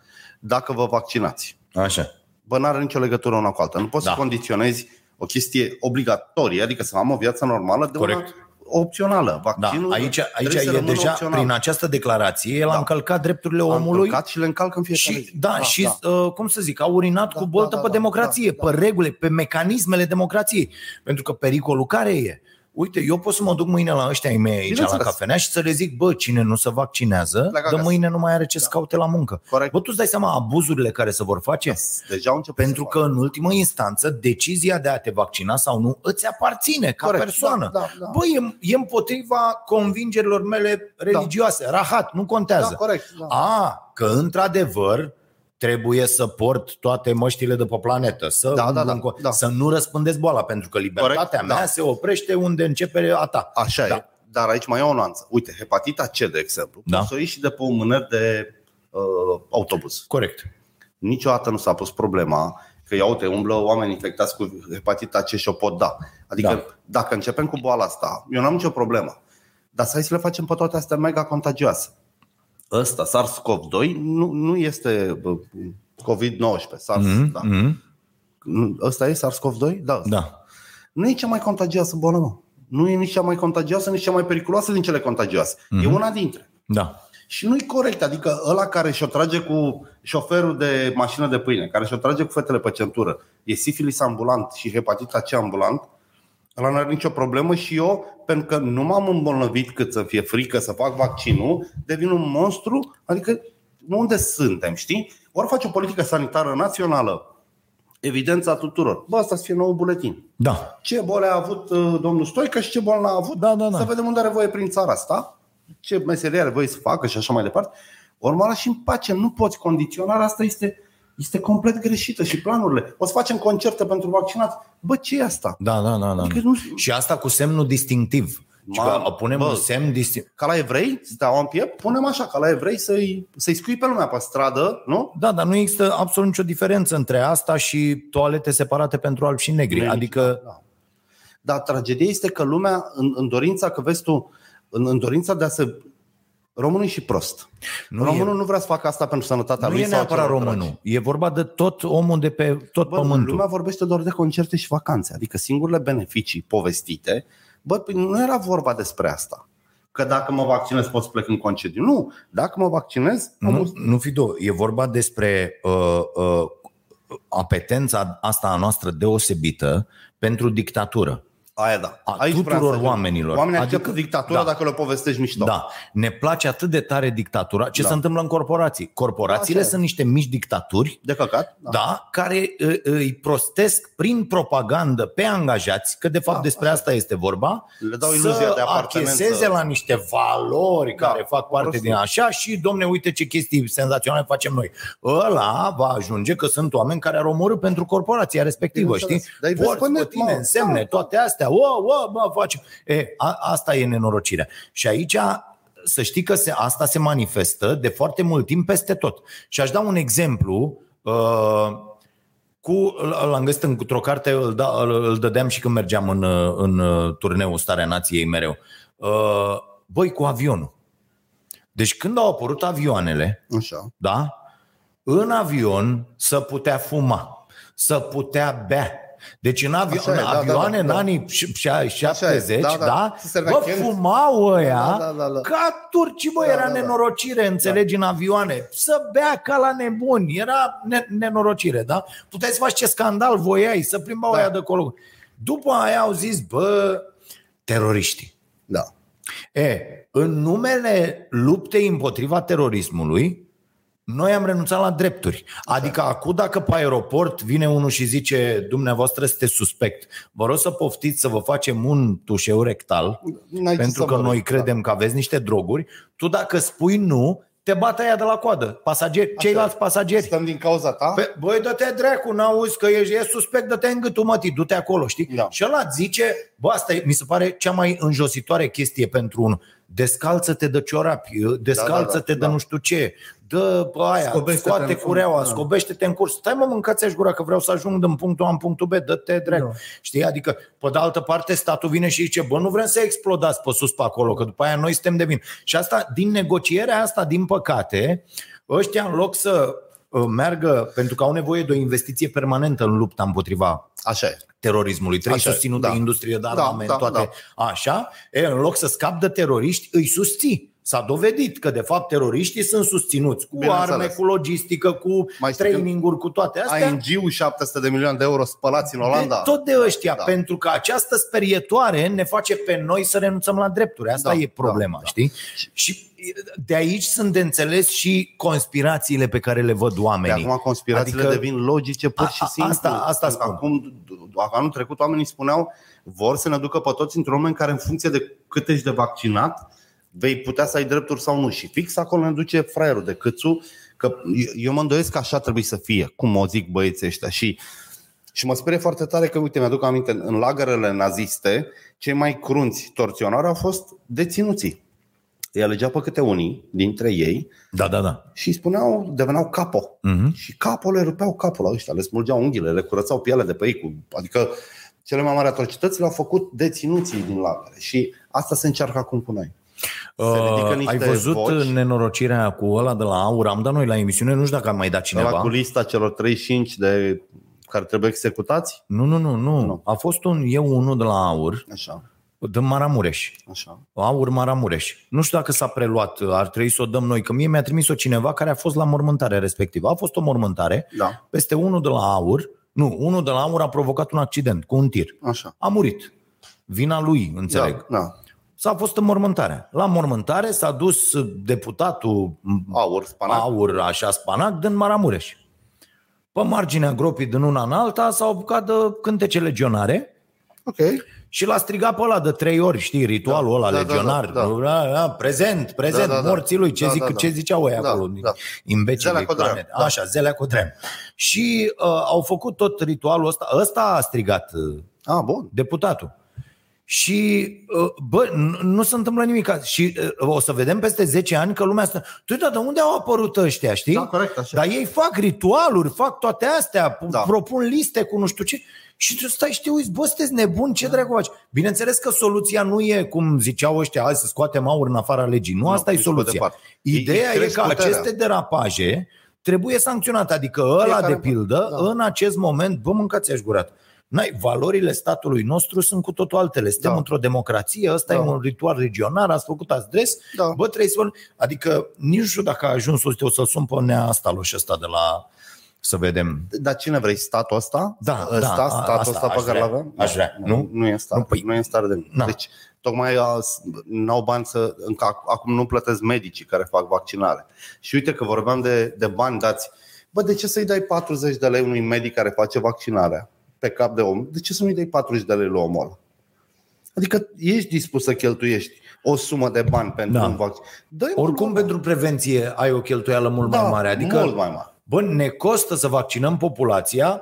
dacă vă vaccinați. Așa. Bă, n-are nicio legătură una cu alta. Nu poți Da. să condiționezi o chestie obligatorie, adică să am o viață normală de Corect. una opțională. Da, Vaccinul aici, aici trebuie să e rămână deja, opțional. prin această declarație, el a Da. încălcat drepturile Am omului încălcat și le încalcă în fiecare și, zi. da, și uh, cum să zic, a urinat Da, cu boltă da, da, pe da, democrație, da, da. pe regulile, pe mecanismele democrației. Pentru că pericolul care e? Uite, eu pot să mă duc mâine la ăștia ai mei aici la Bineînțeles. cafenea și să le zic, bă, cine nu se vaccinează, Pleacă de acasă. mâine nu mai are ce să caute la muncă. Corect. Bă, tu îți dai seama abuzurile care se vor face? Deja au început Pentru să că, în ultimă instanță, decizia de a te vaccina sau nu îți aparține ca Corect, persoană. da, da, da. Bă, e, e împotriva convingerilor mele religioase. Rahat, nu contează. Da, corect, da. A, că într-adevăr trebuie să port toate măștile de pe planetă, să, Da, da, da, înco- da. să nu răspândesc boala, pentru că libertatea Corect, mea da. se oprește unde începe a ta. Așa Da. e. Dar aici mai e o nuanță. Uite, hepatita C, de exemplu, Da. poți să o ieși și de pe un mâner de uh, autobuz. Corect. Niciodată nu s-a pus problema că, ia uite, umblă oameni infectați cu hepatita C și o pot da. Adică, Da. da. dacă începem cu boala asta, eu n-am nicio problemă. Dar să hai să le facem pe toate astea mega contagioase. Ăsta, SARS-CoV-2, nu, nu este bă, COVID-19. SARS, Mhm, da. mhm. Nu, Ăsta e SARS-CoV-2? Da. ăsta. Da. Nu e cea mai contagioasă boală, mă. Nu e nici cea mai contagioasă, nici cea mai periculoasă din cele contagioase. Mm-hmm. E una dintre. Da. Și nu-i corect. Adică ăla care și-o trage cu șoferul de mașină de pâine, care și-o trage cu fetele pe centură, e sifilis ambulant și hepatita C ambulant, ăla nu are nicio problemă și eu, pentru că nu m-am îmbolnăvit cât să fie frică să fac vaccinul, devin un monstru, adică unde suntem, știi? Ori faci o politică sanitară națională, evidența tuturor. Bă, asta să fie nou buletin. Da. Ce boli a avut uh, domnul Stoică și ce boli n-a avut? Da, da, da. Să vedem unde are voie prin țara asta, ce meserie are voie să facă și așa mai departe. Urmă și în pace, nu poți. Condiționarea asta este, este complet greșită și planurile. O să facem concerte pentru vaccinați. Bă, ce e asta? Da, da, da, da. Adică nu- Și asta cu semnul distinctiv. Și Mamă, că punem bă. un semn distinctiv. Ca la evrei, steaua în piept, punem așa, ca la evrei să-i, să-i scui pe lumea pe stradă, nu? Da, dar nu există absolut nicio diferență între asta și toalete separate pentru albi și negri. Nu e Adică, Da. Dar tragedia este că lumea, în, în dorința, că vezi tu, în, în dorința de a se... Românul e și prost. Nu Nu Românul e- nu vrea să facă asta pentru sănătatea nu lui e sau a neapărat celor românul. dragi. E vorba de tot omul de pe tot Bă, pământul. lumea vorbește doar de concerte și vacanțe. Adică singurele beneficii povestite, bă, păi nu era vorba despre asta. Că dacă mă vaccinez pot să plec în concediu. Nu, dacă mă vaccinez, Nu, omul- nu fi două. E vorba despre uh, uh, apetența asta a noastră deosebită pentru dictatură. Aia da. A Aici vreau tuturor să ajung. oamenilor. Oamenii Adică- acceptă dictatura da. dacă le povestești mișto. Da, ne place atât de tare dictatura. Ce Da. se întâmplă în corporații? Corporațiile Așa e. sunt niște mici dictaturi De căcat? da. da, care î- îi prostesc prin propagandă pe angajați, că de fapt Da, despre asta este vorba, Le dau iluzia să de apartenență. acheseze la niște valori Da, care fac parte prostie. din așa și, domne, uite ce chestii senzaționale facem noi. Ăla va ajunge că sunt oameni care ar omorâ pentru corporația respectivă, știi? Bineînțeles. Dar îi vezi Porți pe pe net, tine, mă. însemne, Da. toate astea, o, o, mă, facem. E, a, asta e nenorocirea. Și aici să știi că se, asta se manifestă de foarte mult timp peste tot. Și aș da un exemplu uh, cu, l-am găsit într-o carte, îl, da, îl, îl dădeam și când mergeam în, uh, în uh, turneul Starea Nației mereu. Uh, băi, cu avionul. Deci când au apărut avioanele, Așa. da? În avion să putea fuma, să putea bea. Deci în, avio- Așa e, în da, da, avioane da, în da. anii ș- 70, da, da, da. da, Se servea bă, Kent. fumau ăia Da, da, da, da. ca turci, bă, Da, era da, da. nenorocire, înțelegi, în avioane. Să bea ca la nebuni, era ne- nenorocire, da? Puteai să faci ce scandal voiai, să plimbau Da. aia de acolo. După aia au zis, bă, teroriștii. Da. E, în numele luptei împotriva terorismului, noi am renunțat la drepturi. Adică acum dacă pe aeroport vine unul și zice dumneavoastră sunteți suspect, vă rog să poftiți să vă facem un tușeu rectal, N-ai ce pentru să că vorbești, noi credem că aveți niște droguri, tu dacă spui nu, te bat aia de la coadă, pasageri, ceilalți pasageri. Stăm din cauza ta? Pe, băi, dă-te dracu, n-auzi că e, e suspect, dă-te în gâtul mătii, du-te acolo, știi? Da. Și ăla îți zice, bă, asta e, mi se pare cea mai înjositoare chestie pentru unul. Descalță-te de ciorapi, descalță-te da, de da. nu știu ce, dă bă, aia, Scobește-te scoate în cureaua, fund, da. scobește-te în curs. Stai mă, mâncați-aș gura că vreau să ajung din punctul A în punctul B, dă-te dracu. Da. Știi? Adică, pe de altă parte, statul vine și zice, bă, nu vrem să explodați pe sus pe acolo, că după aia noi suntem de vin. Și asta, din negocierea asta, din păcate, ăștia în loc să uh, meargă, pentru că au nevoie de o investiție permanentă în lupta împotriva Așa e. terorismului. Trebuie Așa e, susținut da. de industrie, de Da, armament, da, toate așa. E, în loc să scap de teroriști, îi susții. S-a dovedit că, de fapt, teroriștii sunt susținuți cu Bineînțeles. arme, cu logistică, cu Mai știi training-uri, cu toate astea. ING-ul 700 de milioane de euro spălați în Olanda. De, tot de ăștia, Da. da. pentru că această sperietoare ne face pe noi să renunțăm la drepturi. Asta Da, e problema, da, da. știi? Și de aici sunt de înțeles și conspirațiile pe care le văd De oamenii. acum conspirațiile Adică- devin logice pur A- și a- simplu. asta- asta Pentru că spun. Acum, anul trecut oamenii spuneau vor să ne ducă pe toți într-un moment în care în funcție de cât ești de vaccinat vei putea să ai drepturi sau nu. Și fix acolo ne duce fraierul de câțu Că eu- eu mă îndoiesc că așa trebuie să fie, cum o zic băieții ăștia. Și, și mă sperie foarte tare că, uite, mi-aduc aminte, în lagărele naziste, cei mai crunți torționari au fost deținuții. Îi alegea pe câte unii dintre ei Da, da, da. și îi spuneau, deveneau capo. Mhm. Și capul le rupeau capul la ăștia, le smulgeau unghiile, le curățau pielea de pe ei. Cu, adică cele mai mari atrocități le-au făcut deținuții din lagăre. Și asta se încearcă acum cu noi. Se ridică Uh, niște ai văzut voci. nenorocirea cu ăla de la Aur? Am dat noi la emisiune, nu știu dacă am mai dat Ăla cineva. cu lista celor 35 de care trebuie executați? Nu, nu, nu, nu, Nu. A fost un eu unul de la Aur, Așa, de Maramureș. așa. Aur Maramureș. Nu știu dacă s-a preluat, ar trebui să o dăm noi, că mie mi-a trimis-o cineva care a fost la mormântare respectivă. A fost o mormântare, Da, peste unul de la Aur, nu, unul de la Aur a provocat un accident cu un tir. așa. A murit. Vina lui, înțeleg. Da, da. S-a fost în mormântare. La mormântare s-a dus deputatul Aur, spanac. Aur, așa, spanac, din Maramureș. Pe marginea gropii din una în alta s-au apucat de cântece legionare Ok. și l-a strigat pe ăla de trei ori, știi, ritualul Da, ăla da, da, legionar. da, da. Da, da, prezent, prezent, Da, da, da. morții lui, ce, Da, zic, da, da. ce ziceau ei Da, acolo, da. imbecilii Zelea Codreanu, planet. da. Așa, Zelea Codreanu. Și uh, au făcut tot ritualul ăsta, ăsta a strigat uh, Ah, bun. deputatul. Și, uh, bă, nu- nu se întâmplă nimic. Și uh, o să vedem peste 10 ani că lumea asta... Tu, dar de unde au apărut ăștia, știi? Da, corect, așa. Dar ei fac ritualuri, fac toate astea, Da. da. propun liste cu nu știu ce. Și tu stai și te uiți, bă, sunteți nebuni, ce dracu faci? Bineînțeles că soluția nu e, cum ziceau ăștia, hai să scoatem aur în afara legii. Nu, Nu, asta e nici pe soluția. departe. Ideea Îi- îi e că crești puterea. aceste derapaje trebuie sancționate. Adică ăla, Fiecare de pildă, da. în acest moment, bă, mâncați aș gurat. N-ai, valorile statului nostru sunt cu totul altele. Suntem Da. într-o democrație, ăsta Da. e un ritual regional, ați făcut adres, Da. bă, trebuie să... Adică nici nu știu dacă a ajuns, uite, o să-l sun pe nea asta, lui ăsta de la... Să vedem. Dar cine vrei? Statul ăsta? Da, ăsta, da, a- statul asta ăsta aș pe care vrea. l-avem? Aș vrea, nu? Nu e stat. Nu, păi- nu e în stare de nimic. Na. Deci, tocmai a, n-au bani să... Încă, ac- acum nu plătesc medicii care fac vaccinare. Și uite că vorbeam de, de bani dați. Bă, de ce să-i dai 40 de lei unui medic care face vaccinarea pe cap de om? De ce să nu-i dai 40 de lei lui omul ăla? Adică ești dispus să cheltuiești o sumă de bani pentru Da. un vaccin. Dă-i Oricum, un- pentru prevenție ai o cheltuială mult da, mai mare. Adică, mult mai mare. bă, ne costă să vaccinăm populația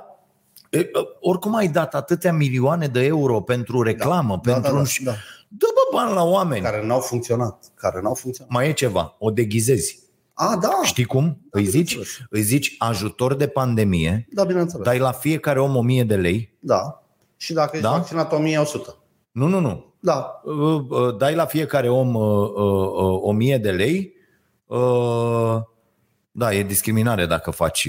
E, Oricum ai dat atâtea milioane de euro pentru reclamă, Da, pentru da, un... da, da. Dă bă bani la oameni. Care n-au funcționat. Care n-au funcționat. Mai e ceva, o deghizezi. A, da. Știi cum? Îi zici, bineînțeles. îi zici ajutor de pandemie, Da, bineînțeles. dai la fiecare om 1000 de lei. Da. Și dacă ești Da? vaccinat 1100. Nu, nu, nu. Da. Uh, uh, Dai la fiecare om uh, uh, uh, 1000 de lei. Uh, Da, e discriminare dacă faci...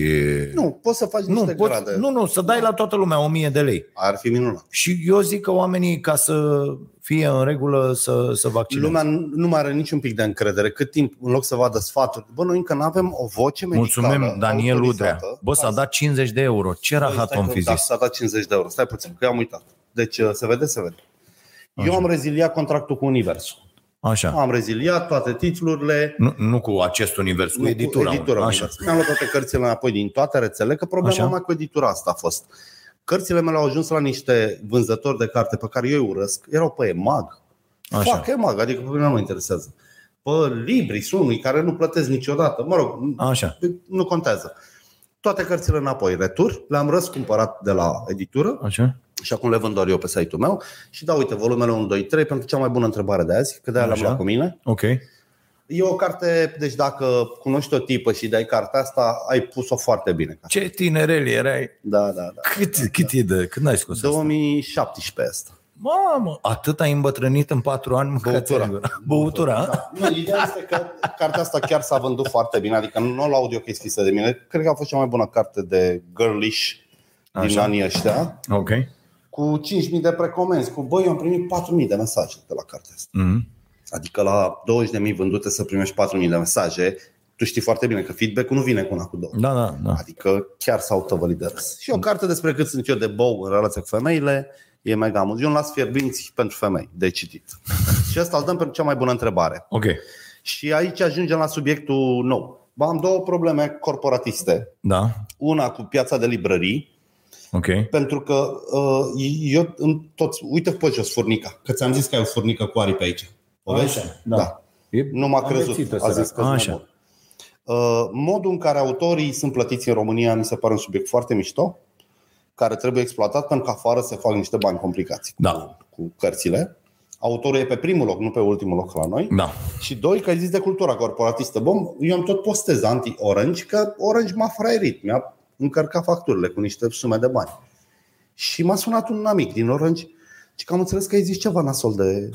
Nu, poți să faci nu, niște poți, grade. nu, nu, să dai la toată lumea 1000 de lei. Ar fi minunat. Și eu zic că oamenii, ca să fie în regulă, să, să vaccineze. Lumea nu nu mai are niciun pic de încredere. Cât timp, în loc să vadă sfaturi, bă, noi încă nu avem o voce medicală Mulțumim, Daniel Udrea. autorizată. Bă, s-a Hai dat 50 de euro. Ce Băi, rahat stai om că- fi Da, zis? s-a dat 50 de euro. Stai puțin, că eu am uitat. Deci, uh, se vede, se vede. Eu am reziliat contractul cu Universul. Așa. Am reziliat toate titlurile. Nu, nu cu acest univers, cu nu, editura. editura Așa. Univers. Mi-am luat toate cărțile înapoi din toate rețele, că problema Așa. mai cu editura asta a fost. Cărțile mele au ajuns la niște vânzători de carte pe care eu îi urăsc. Erau pe EMAG. Așa. Fac EMAG, adică pe mine nu mă interesează. Pe Libri sunt unii care nu plătesc niciodată. Mă rog, Așa. nu contează. Toate cărțile înapoi, retur, le-am răscumpărat de la editură Așa. Și acum le vând doar eu pe site-ul meu și da, uite, volumele 1, 2, 3 pentru cea mai bună întrebare de azi, că de-aia le-am Așa. luat cu mine. Ok. E o carte, deci dacă cunoști o tipă și dai cartea asta, ai pus-o foarte bine. Ce tinerel erai. Da, da, da. Cât, cât e de... Când ai scos asta? 2017 asta. Mamă, atât ai îmbătrânit în patru ani? mâncați Băutura. în gură. Băutura? a? Da. Nu, ideea este că cartea asta chiar s-a vândut foarte bine, adică nu la audio că e scrisă de mine. Cred că a fost cea mai bună carte de girlish din Așa. anii ăștia. Ok. Cu 5.000 de precomenzi, cu băi, eu am primit 4.000 de mesaje de la cartea asta. Mm. Adică la 20.000 vândute să primești 4.000 de mesaje, tu știi foarte bine că feedback-ul nu vine cu una cu două. Da, da, da. Adică chiar s-au tăvălit de râs. Și o carte despre cât sunt eu de bou în relația cu femeile, e mega mult. Eu îmi las fierbinți pentru femei, de citit. și asta îl dăm pentru cea mai bună întrebare. Ok. Și aici ajungem la subiectul nou. Bă, Am două probleme corporatiste. Da. Una cu piața de librării, Ok. pentru că uh, eu în toți, uite pe jos furnica, că ți-am zis că ai o furnică cu aripi aici. O vezi? Așa, da. da. E Nu m-a am crezut. reținut A să zis că Așa. Așa. Uh, Modul în care autorii sunt plătiți în România mi se pare un subiect foarte mișto, care trebuie exploatat pentru că afară se fac niște bani complicați cu, Da. cu cărțile. Autorul e pe primul loc, nu pe ultimul loc la noi. Da. Și doi, că ai zis de cultura corporatistă. Bom, eu am tot postez anti-Orange, că Orange m-a fraierit, mi-a încărcat facturile cu niște sume de bani. Și m-a sunat un amic din Orange și că am înțeles că ai zis ceva nasol de...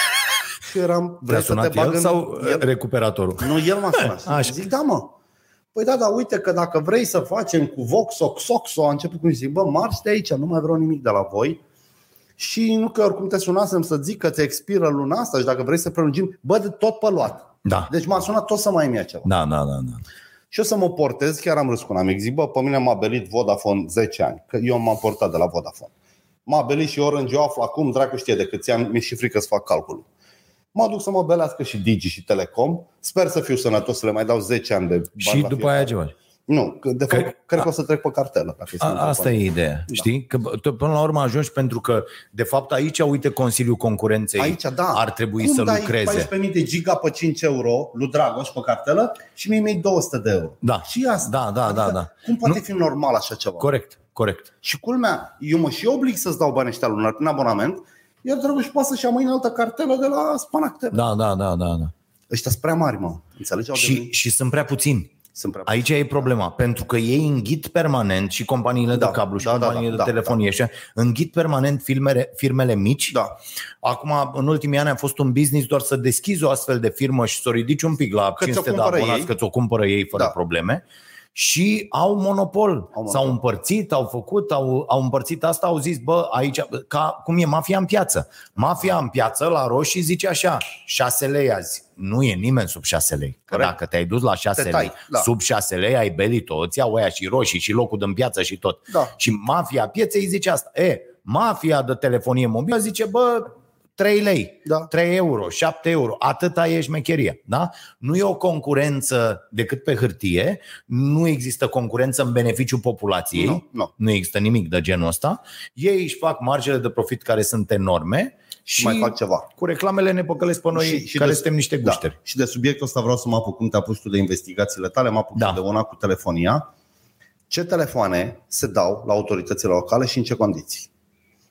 și eram, Te-a vrei să te sunat bag el în... sau el, recuperatorul? nu, el m-a sunat. Așa. Și zic, da mă, Păi da, da, uite că dacă vrei să facem cu Voxo, Xoxo, a început cu zic, bă, marți de aici, nu mai vreau nimic de la voi. Și nu că oricum te sunasem să zic că ți expiră luna asta și dacă vrei să prelungim, bă, de tot pe luat. Da. Deci m-a sunat tot să mai îmi ia ceva. Da, da, da, da. Și eu să mă portez, chiar am râs cu un amic, zic, bă, pe mine m-a belit Vodafone 10 ani, că eu m-am portat de la Vodafone. M-a belit și Orange, eu aflu acum, dracu știe de câți ani, mi-e și frică să fac calculul. Mă duc să mă belească și Digi și Telecom. Sper să fiu sănătos, să le mai dau 10 ani de bani Și la după fiecare. aia ce faci? Nu, că de fapt, Cred- cred că o să trec pe cartelă. Dacă A, asta e ideea, da. știi? Că bă, tu, până la urmă ajungi pentru că, de fapt, aici, uite, Consiliul Concurenței Aici, da. ar trebui Cum să dai lucreze. 14.000 de giga pe 5 euro lui Dragoș pe cartelă și mie mi 200 de euro. Da. Și asta. Da, da, da, da. Cum poate fi normal așa ceva? Corect, corect. Și culmea, eu mă și oblig să-ți dau bani ăștia lunar prin abonament, iar Dragoș poate să-și ia mâine altă cartelă de la Spanac TV. Da, da, da, da. da. Ăștia sunt prea mari, mă. Înțelegi? Au Și, devenit- și sunt prea puțini. Sunt prea Aici e problema, pentru că ei înghit permanent și companiile Da, de cablu și da, da, companiile da, de da, telefonie da, înghit permanent firmele, firmele mici. Da. Acum, în ultimii ani a fost un business doar să deschizi o astfel de firmă și să o ridici un pic la Că ți-o 500 de cumpără abonați, ei. că ți-o cumpără ei fără Da. probleme. Și au monopol. monopol. S-au împărțit, au făcut, au, au împărțit asta, au zis, bă, aici, ca cum e mafia în piață. Mafia în piață la roșii zice așa, 6 lei azi. Nu e nimeni sub 6 lei. Că Corect. dacă te-ai dus la 6 Te tai, lei, da. sub 6 lei ai belit-o, îți iau aia și roșii și locul din piață și tot. Da. Și mafia pieței zice asta. E, mafia de telefonie mobilă zice, bă, 3 lei, Da. 3 euro, 7 euro, atâta e șmecheria. Da? Nu e o concurență decât pe hârtie, nu există concurență în beneficiul populației, Nu, nu. nu există nimic de genul ăsta. Ei își fac marjele de profit care sunt enorme și, Și mai fac ceva. cu reclamele ne păcălesc pe noi și, și care de- suntem niște gușteri. Da. Și de subiectul ăsta vreau să mă apuc cum te-a pus tu de investigațiile tale, mă apuc Da. da. de una cu telefonia. Ce telefoane se dau la autoritățile locale și în ce condiții?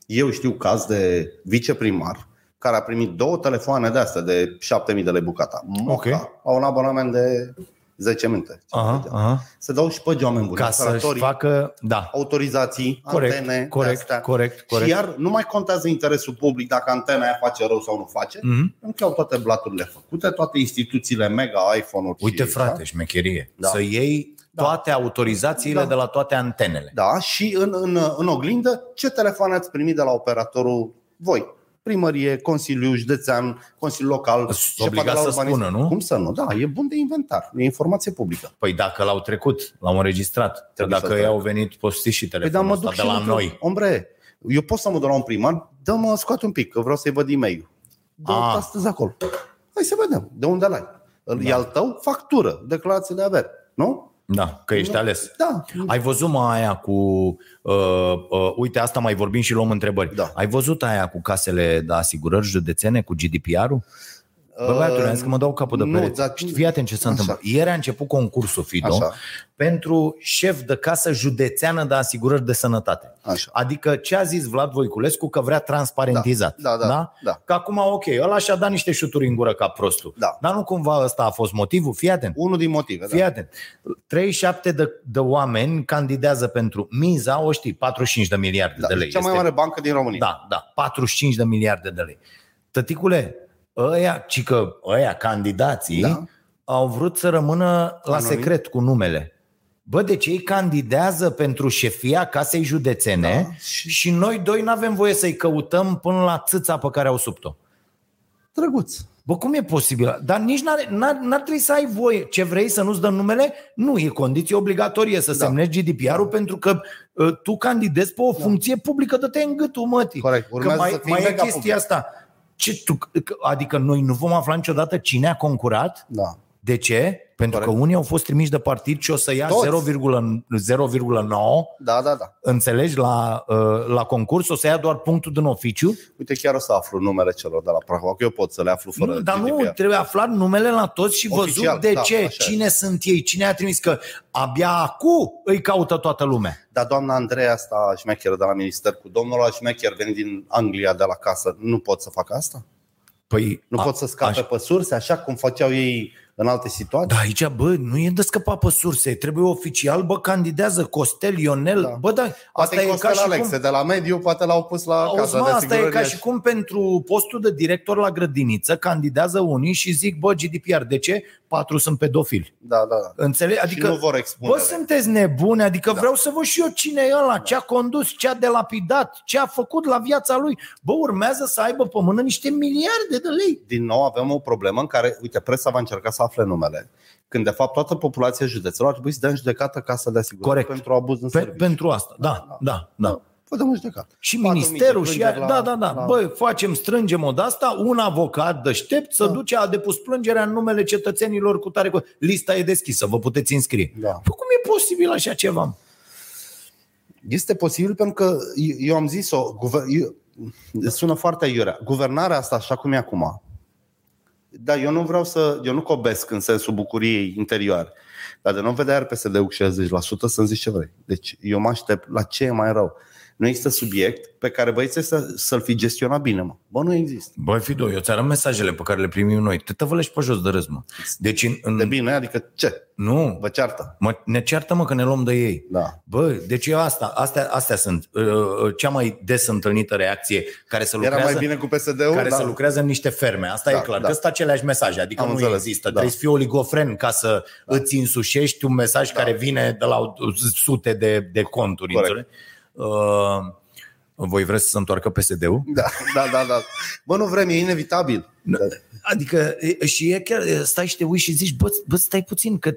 Eu știu caz de viceprimar care a primit două telefoane de astea de 7000 de lei bucata. Moca, Ok. Au un abonament de 10 minute. Aha, aha. Se dau și pe oameni buni. Ca să-și operatorii, facă, da, autorizații, Corect, antene, de corect, astea. corect, corect. Și iar nu mai contează interesul public dacă antena aia face rău sau nu face. Mhm. Încă au toate blaturile făcute, toate instituțiile mega, iPhone-uri. Uite și, frate, șmecherie. Da. Să iei toate autorizațiile Da. de la toate antenele. Da, da și în, în, în oglindă, ce telefon ați primit de la operatorul voi? Primărie, Consiliu Județean, Consiliu Local. Sunt șefa de obligat la să urbanism. spună, nu? Cum să nu? Da, e bun de inventar, e informație publică. Păi dacă l-au trecut, l-au înregistrat. Că Trebuie dacă să ei treacă. au venit postiți și Păi da, telefonul mă duc ăsta și de la într-un- noi. Ombre, eu pot să mă duc la un primar, dă-mă, scoate un pic, că vreau să-i văd e-mail. Dă Ah. astăzi acolo. Hai să vedem, de unde l-ai? Da. E al tău? Factură, declarație de avere, nu? Da, că ești Nu. ales. Da. Ai văzut mă aia cu uh, uh, uite asta mai vorbim și luăm întrebări. Da. Ai văzut aia cu casele de asigurări județene cu GDPR-ul? Bă, băiatul, am zis că mă dau capul de Uh, nu, pereți. dar- Fii atent ce se Așa. întâmplă. Ieri a început concursul FIDO Așa. pentru șef de casă județeană de asigurări de sănătate. Așa. Adică ce a zis Vlad Voiculescu că vrea transparentizat. Da, da, da, da. Că acum, ok, ăla și-a dat niște șuturi în gură ca prostul. Da. Dar nu cumva ăsta a fost motivul? Fii atent. Unul din motive. Fii Da. atent. 37 de, de oameni candidează pentru miza, o știi, 45 de miliarde Da, de lei. cea mai Este- mare bancă din România. Da, da, 45 de miliarde de lei. Tăticule, ăia, ci că ăia, candidații, Da. da. au vrut să rămână la Anonim. secret cu numele. Bă, deci ei candidează pentru șefia casei județene Da. da. și, și noi doi nu avem voie să-i căutăm până la țâța pe care au sub-o. Drăguț. Bă, cum e posibil? Dar nici n-ar, n-ar, n-ar trebui să ai voie. Ce vrei să nu-ți dăm numele? Nu, e condiție obligatorie să Da. da. semnezi GDPR-ul pentru că uh, tu candidezi pe o funcție publică, dă-te în gâtul, mătii. Corect. Că Urmează mai, să fii mai e mega chestia public. asta. Ce tu, că- adică noi nu vom afla niciodată cine a concurat? Da. De ce? Pentru Corect. că unii au fost trimiși de partid și o să ia Toți. 0,9, Da, da, da. înțelegi, la, uh, la concurs, o să ia doar punctul din oficiu. Uite, chiar o să aflu numele celor de la Prahova, că eu pot să le aflu fără Nu, dar nu, GDPR. trebuie aflat numele la toți și văzut Oficial, de da, ce, așa e. cine sunt ei, cine a trimis, că abia acum îi caută toată lumea. Dar doamna Andreea asta șmecheră de la minister cu domnul ăla șmecher venit din Anglia de la casă, nu pot să facă asta? Păi, Nu a- pot să scape aș- pe surse așa cum făceau ei în alte situații? Da, aici, bă, nu e de scăpat pe surse, trebuie oficial, bă, candidează Costel, Ionel, Da. bă, da, Poate asta e ca Costel și Alexe cum... de la mediu, poate l-au pus la Auzi, casa mă, de asta e asigurări. ca și cum pentru postul de director la grădiniță candidează unii și zic, bă, GDPR, de ce? Patru sunt pedofili. Da, da, da. Înțelegi? Adică, Adică, și nu vor expune. bă, sunteți nebune, adică Da. vreau să văd și eu cine e ăla, ce a condus, ce a delapidat, ce a făcut la viața lui. Bă, urmează să aibă pe mână niște miliarde de lei. Din nou avem o problemă în care, uite, presa va încerca să afle numele, când de fapt toată populația județelor ar trebui să dea în judecată casa de asigurări Corect. pentru abuz în Pe, serviciu. pentru asta, da, da, da. Vă dăm în judecată. Și 4.000 de ministerul și plângeri ea, la- da, da, da. la- Băi, facem, strângem o asta, un avocat deștept să Da. duce, a depus plângerea în numele cetățenilor cu tare. cu- Lista e deschisă, vă puteți înscrie. Da. Păi cum e posibil așa ceva? Este posibil pentru că eu- eu am zis-o, guver- eu, sună foarte iurea. Guvernarea asta așa cum e acum. Da, eu nu vreau să, eu nu cobesc în sensul bucuriei interioare. Dar de nu vedea RPSD-ul cu 60% să-mi zici ce vrei. Deci eu mă aștept la ce e mai rău. Nu există subiect pe care băieții să, să-l fi gestionat bine, mă. Bă, nu există. Băi, Fido, eu ți arăt mesajele pe care le primim noi. Te tăvălești pe jos de râs, mă. Deci, în, în, De bine, adică ce? nu, Vă ceartă. mă, ne ceartă, mă, că ne luăm de ei. Da. Bă, deci eu asta, astea, astea sunt uh, uh, cea mai des întâlnită reacție care să Era lucrează, mai bine cu PSD-ul? care da. să lucrează în niște ferme. Asta Da, e clar. da. Că sunt aceleași mesaje. Adică Am nu înțeles, există. da. Trebuie să fii oligofren ca să îți însușești un mesaj care vine de la sute de, de conturi. Corect. înțelegi? Uh, voi vreți să se întoarcă PSD-ul? Da, da, da, da. Bă, nu vrem, e inevitabil. Da. Adică e, și e chiar, stai și te uiți și zici, bă, bă stai puțin, că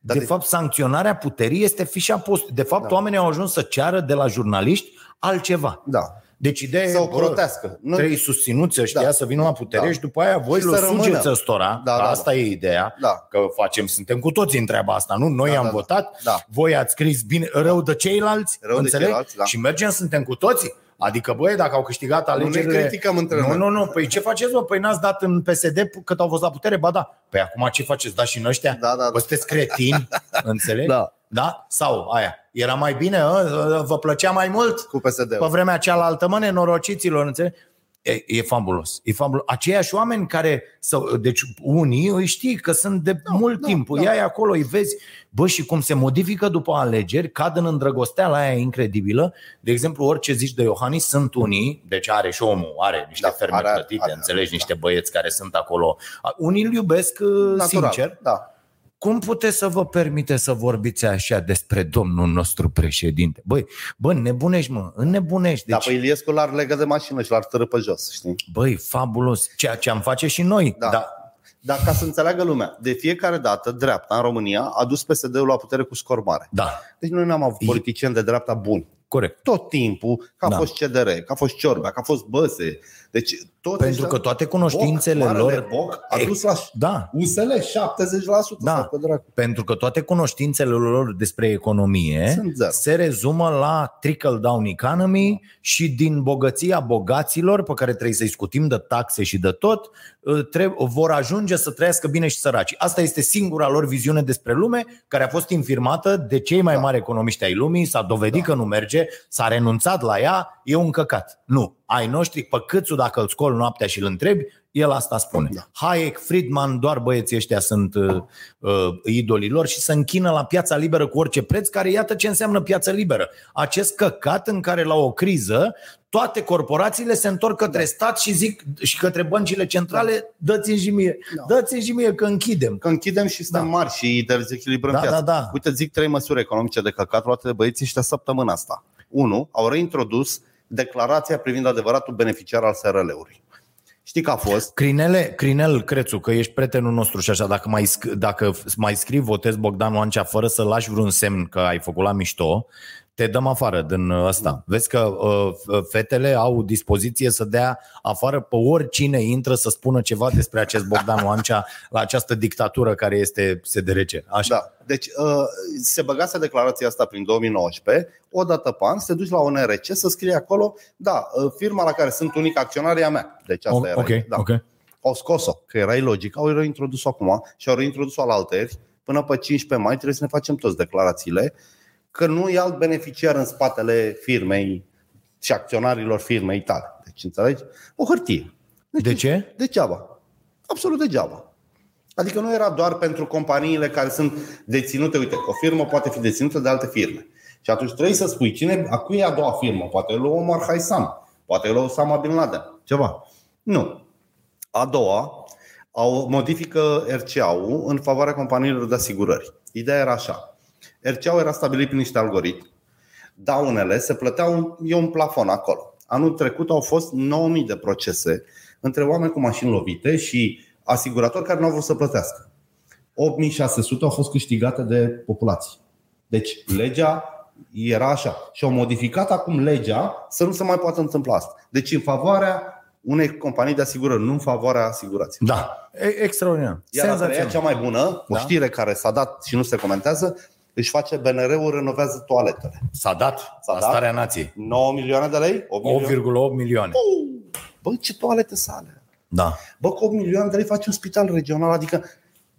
Dar de, de- fapt sancționarea puterii este fișa post. De fapt, Da. oamenii au ajuns să ceară de la jurnaliști altceva. Da. Deci ideea Să e, o crotească. Nu- Trebuie susținuți ăștia Da. să vină la putere Da. și după aia voi Și le să rămână. sugeți ăstora. Da, da, asta da. e ideea. Da. Că facem, suntem cu toții în treaba asta, nu? Noi Da, am da, da. votat, Da. voi ați scris bine, rău de ceilalți, Rău de înțeleg? ceilalți, da. Și mergem, suntem cu toții. Adică, băi, dacă au câștigat ne alegerile... criticăm între nu, noi. nu, nu, păi ce faceți, mă? Păi n-ați dat în PSD cât au fost la putere? Ba da. Păi acum ce faceți? Da și în ăștia? Da, da, da. Bă, sunteți cretini, înțelegi? Da. Da? Sau aia. Era mai bine? ă? Vă plăcea mai mult? Cu PSD-ul. Pe vremea cealaltă, mă, nenorociților, înțelegi? E, e fabulos. E fabulos. Aceiași oameni care, sau, deci unii îi știi că sunt de da, mult da, timp, da. îi ai acolo, îi vezi, bă, și cum se modifică după alegeri, cad în îndrăgosteala aia incredibilă. De exemplu, orice zici de Iohannis, sunt unii, deci are și omul, are niște Da, ferme are, are, plătite, are, înțelegi, da. niște băieți care sunt acolo. Unii îl iubesc uh, Natural. sincer, Da. Cum puteți să vă permite să vorbiți așa despre domnul nostru președinte? Băi, bă, nebunești, mă, înnebunești. Deci... Deci, Da, pe Iliescu l-ar legă de mașină și l-ar tărâ pe jos, știi? băi, fabulos. Ceea ce am face și noi. Da. Da. Dar ca să înțeleagă lumea, de fiecare dată, dreapta în România a dus PSD-ul la putere cu scor mare. da, Deci noi n-am avut E- politicieni de dreapta buni. Corect. Tot timpul, că a Da. fost CDR, că a fost Ciorbea, că a fost Băse. Deci tot Pentru că toate cunoștințele Boc, lor... Marele Boc a Ex- dus la Da, USL 70%. Da. sau pe dracu. pentru că toate cunoștințele lor despre economie Sunt zero. se rezumă la trickle-down economy și din bogăția bogaților, pe care trebuie să-i scutim de taxe și de tot, trebuie, vor ajunge să trăiască bine și săraci. Asta este singura lor viziune despre lume, care a fost infirmată de cei mai Da. mari economiști ai lumii, s-a dovedit că nu merge, s-a renunțat la ea, e un căcat. Nu. Ai noștri, pe câțu dacă îl scol noaptea și îl întrebi, el asta spune. Da. Hayek, Friedman, doar băieții ăștia sunt uh, uh, idolii lor și se închină la piața liberă cu orice preț, care iată ce înseamnă piață liberă. Acest căcat în care la o criză toate corporațiile se întorc către da. stat și zic și către băncile centrale, dă-ți și mie, Da. dă-ți și mie că închidem. Că închidem și suntem Da. mari și dezechilibrăm Da, piața. da, da. Uite, zic trei măsuri economice de căcat luate de băieții ăștia săptămâna asta. Unu, au reintrodus declarația privind adevăratul beneficiar al SRL-ului. Știi că a fost? Crinele, Crinel Crețu, că ești prietenul nostru și așa, dacă mai, sc- dacă mai scrii votez Bogdan Oancea fără să lași vreun semn că ai făcut la mișto, te dăm afară din ăsta. Vezi că uh, fetele au dispoziție să dea afară pe oricine intră să spună ceva despre acest Bogdan Oancea la această dictatură care este SDRC. Așa. Da. Deci uh, se băgase declarația asta prin 2019, o dată pe an, se duci la ONRC să scrie acolo, da, uh, firma la care sunt unic acționar e a mea. Deci asta O- era. ok, da. ok. Au scos-o, că era ilogic, au reintrodus-o acum și au reintrodus-o la alteri. Până pe 15 mai trebuie să ne facem toți declarațiile, că nu e alt beneficiar în spatele firmei și acționarilor firmei tale. Deci, înțelegi? O hârtie. Deci, De ce? Degeaba. Absolut degeaba. Adică nu era doar pentru companiile care sunt deținute, uite, o firmă poate fi deținută de alte firme. Și atunci trebuie să spui cine, a cui e a doua firmă? Poate e lui Omar Haisam, poate e lui Osama Bin Laden, ceva. Nu. A doua, au, modifică RCA-ul în favoarea companiilor de asigurări. Ideea era așa. RCA-ul era stabilit prin niște algoritmi. Daunele se plăteau, e un plafon acolo. Anul trecut au fost 9000 de procese între oameni cu mașini lovite și asiguratori care nu au vrut să plătească. 8600 au fost câștigate de populație. Deci legea era așa. Și au modificat acum legea să nu se mai poată întâmpla asta. Deci în favoarea unei companii de asigurări, nu în favoarea asigurației. Da. E, extraordinar. Iar a treia, Senzațional. cea mai bună, o Da. știre care s-a dat și nu se comentează, își face BNR-ul, renovează toaletele. S-a dat S-a la dat? starea nației. 9 milioane de lei? 8 milioane? 8,8 milioane. Bă, ce toalete sale! Da. Bă, cu 8 milioane de lei faci un spital regional, adică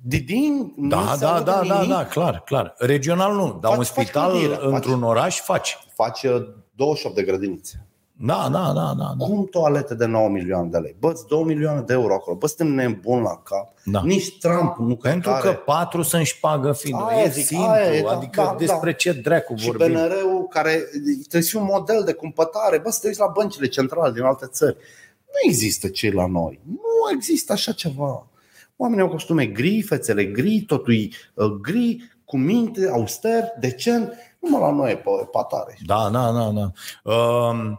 din nu Da, da, înseamnă da, de da, nimic. da, clar, clar. Regional nu, dar Faci- un faci spital clădire, faci- într-un oraș faci. Faci uh, 28 de grădinițe. Da, da, da, da. da. Cum toalete de 9 milioane de lei? Bă, 2 milioane de euro acolo. Bă, suntem nebuni la cap. Da. Nici Trump nu Pentru care. că patru să șpagă fiind. Aia E zic, simplu. aia e, da, adică da, despre da. ce dracu Și vorbim. BNR-ul care trebuie să fie un model de cumpătare. Bă, să te uiți la băncile centrale din alte țări. Nu există cei la noi. Nu există așa ceva. Oamenii au costume gri, fețele gri, totul e uh, gri, cu minte, auster, decent. Numai la noi e pe patare. Da, da, da, da. Um, uh,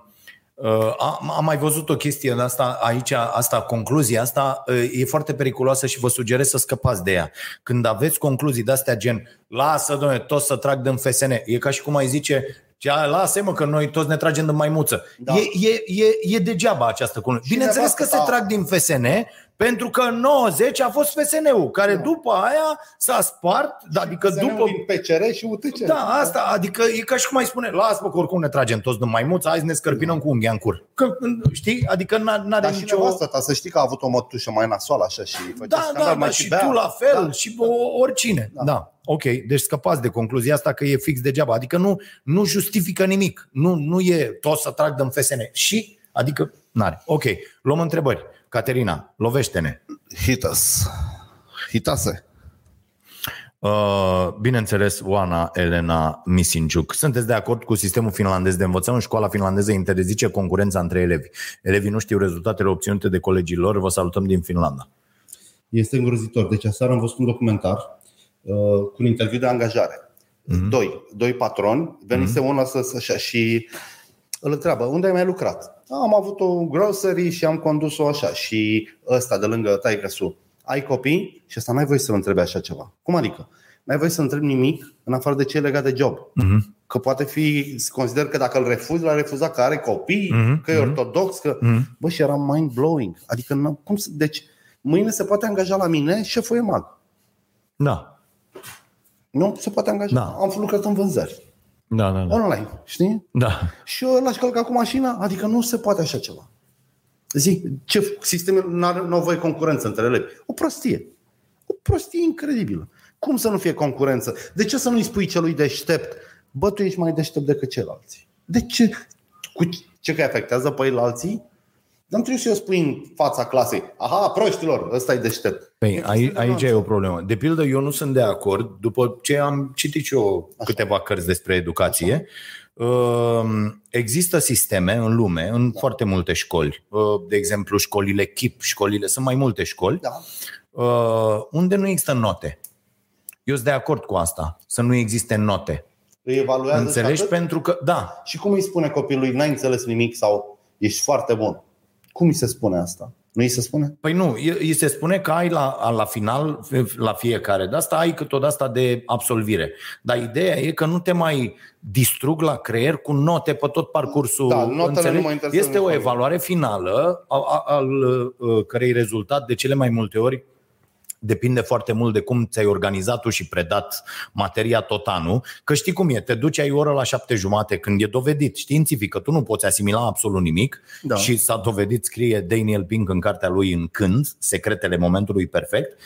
am, am mai văzut o chestie în asta, aici, asta, concluzia asta uh, e foarte periculoasă și vă sugerez să scăpați de ea. Când aveți concluzii de astea gen, lasă, domnule, toți să trag din FSN, e ca și cum ai zice, "Cea, lasă-mă că noi toți ne tragem din maimuță. Da. E, e, e, e degeaba această concluzie. Și Bineînțeles că nevastă se ta- trag din FSN, pentru că în 90 a fost FSN-ul, care Da. după aia s-a spart, adică FSN-ul după din PCR și UTC. da, asta, adică e ca și cum ai spune, lasă-mă că oricum ne tragem toți din maimuță, hai să ne scărpinăm cu unghia în cur. Că, știi? Adică n- n-are Dar și nicio... nevastă ta, să știi că a avut o mătușă mai nasoală așa și făcea Da, scandal, da, mai da, și bea. tu la fel, Da. și o- oricine. Da. Da. da. Ok, deci scăpați de concluzia asta că e fix degeaba. Adică nu, nu justifică nimic. Nu, nu e tot să trag din FSN. Și, adică, n-are. Ok, luăm întrebări. Caterina, lovește-ne. Hit us. Hitase. Uh, bineînțeles, Oana Elena Misinciuc. Sunteți de acord cu sistemul finlandez de învățământ? Școala finlandeză interzice concurența între elevi. Elevii nu știu rezultatele obținute de colegii lor. Vă salutăm din Finlanda. Este îngrozitor. Deci aseară am văzut un documentar uh, cu un interviu de angajare. Mm-hmm. Doi, doi patroni, venise mm-hmm. unul să, să, așa, și îl întreabă, unde ai mai lucrat? Am avut o grocery și am condus-o așa. Și ăsta de lângă taică su, ai copii? Și ăsta n-ai voie să-l întrebi așa ceva. Cum adică? N-ai voie să întrebi nimic în afară de ce e legat de job. Mm-hmm. Că poate fi, consider că dacă îl refuzi, l-a refuzat că are copii, Mhm, că e ortodox, că... Mhm. Bă, și era mind-blowing. Adică, nu, cum să... Deci, mâine se poate angaja la mine șeful e mag. Da. Nu? Se poate angaja. Da. Am lucrat în vânzări. Da, da, da. Online, știi? da. Și eu l-aș călca cu mașina, adică nu se poate așa ceva. Zi, ce sistem nu are nu voie concurență între elevi? O prostie. O prostie incredibilă. Cum să nu fie concurență? De ce să nu-i spui celui deștept, bă, tu ești mai deștept decât ceilalți? De ce? Cu ce că îi afectează pe ei alții? Dar nu trebuie să eu spui în fața clasei, aha, proștilor, ăsta e deștept. Păi, aici, aici e o problemă. De pildă, eu nu sunt de acord, după ce am citit și eu Așa. câteva cărți despre educație, um, există sisteme în lume, în da. foarte multe școli, uh, de exemplu școlile KIP, școlile, sunt mai multe școli, Da. uh, unde nu există note. Eu sunt de acord cu asta, să nu existe note. Îi evaluează și Înțelegi? atât? Pentru că, da, Și cum îi spune copilului, n-ai înțeles nimic sau ești foarte bun? Cum îi se spune asta? Nu îi se spune? Păi nu, îi îi se spune că ai la, la final, la fiecare de asta, ai cât o asta de absolvire. Dar ideea e că nu te mai distrug la creier cu note pe tot parcursul. Da, notele înțelegi? nu mă interesează Este o nici pe evaluare finală a- a- al uh, cărei rezultat de cele mai multe ori depinde foarte mult de cum ți-ai organizat tu și predat materia tot anul, că știi cum e, te duci ai o oră la șapte jumate când e dovedit științific că tu nu poți asimila absolut nimic Da. și s-a dovedit, scrie Daniel Pink în cartea lui în când, Secretele momentului perfect,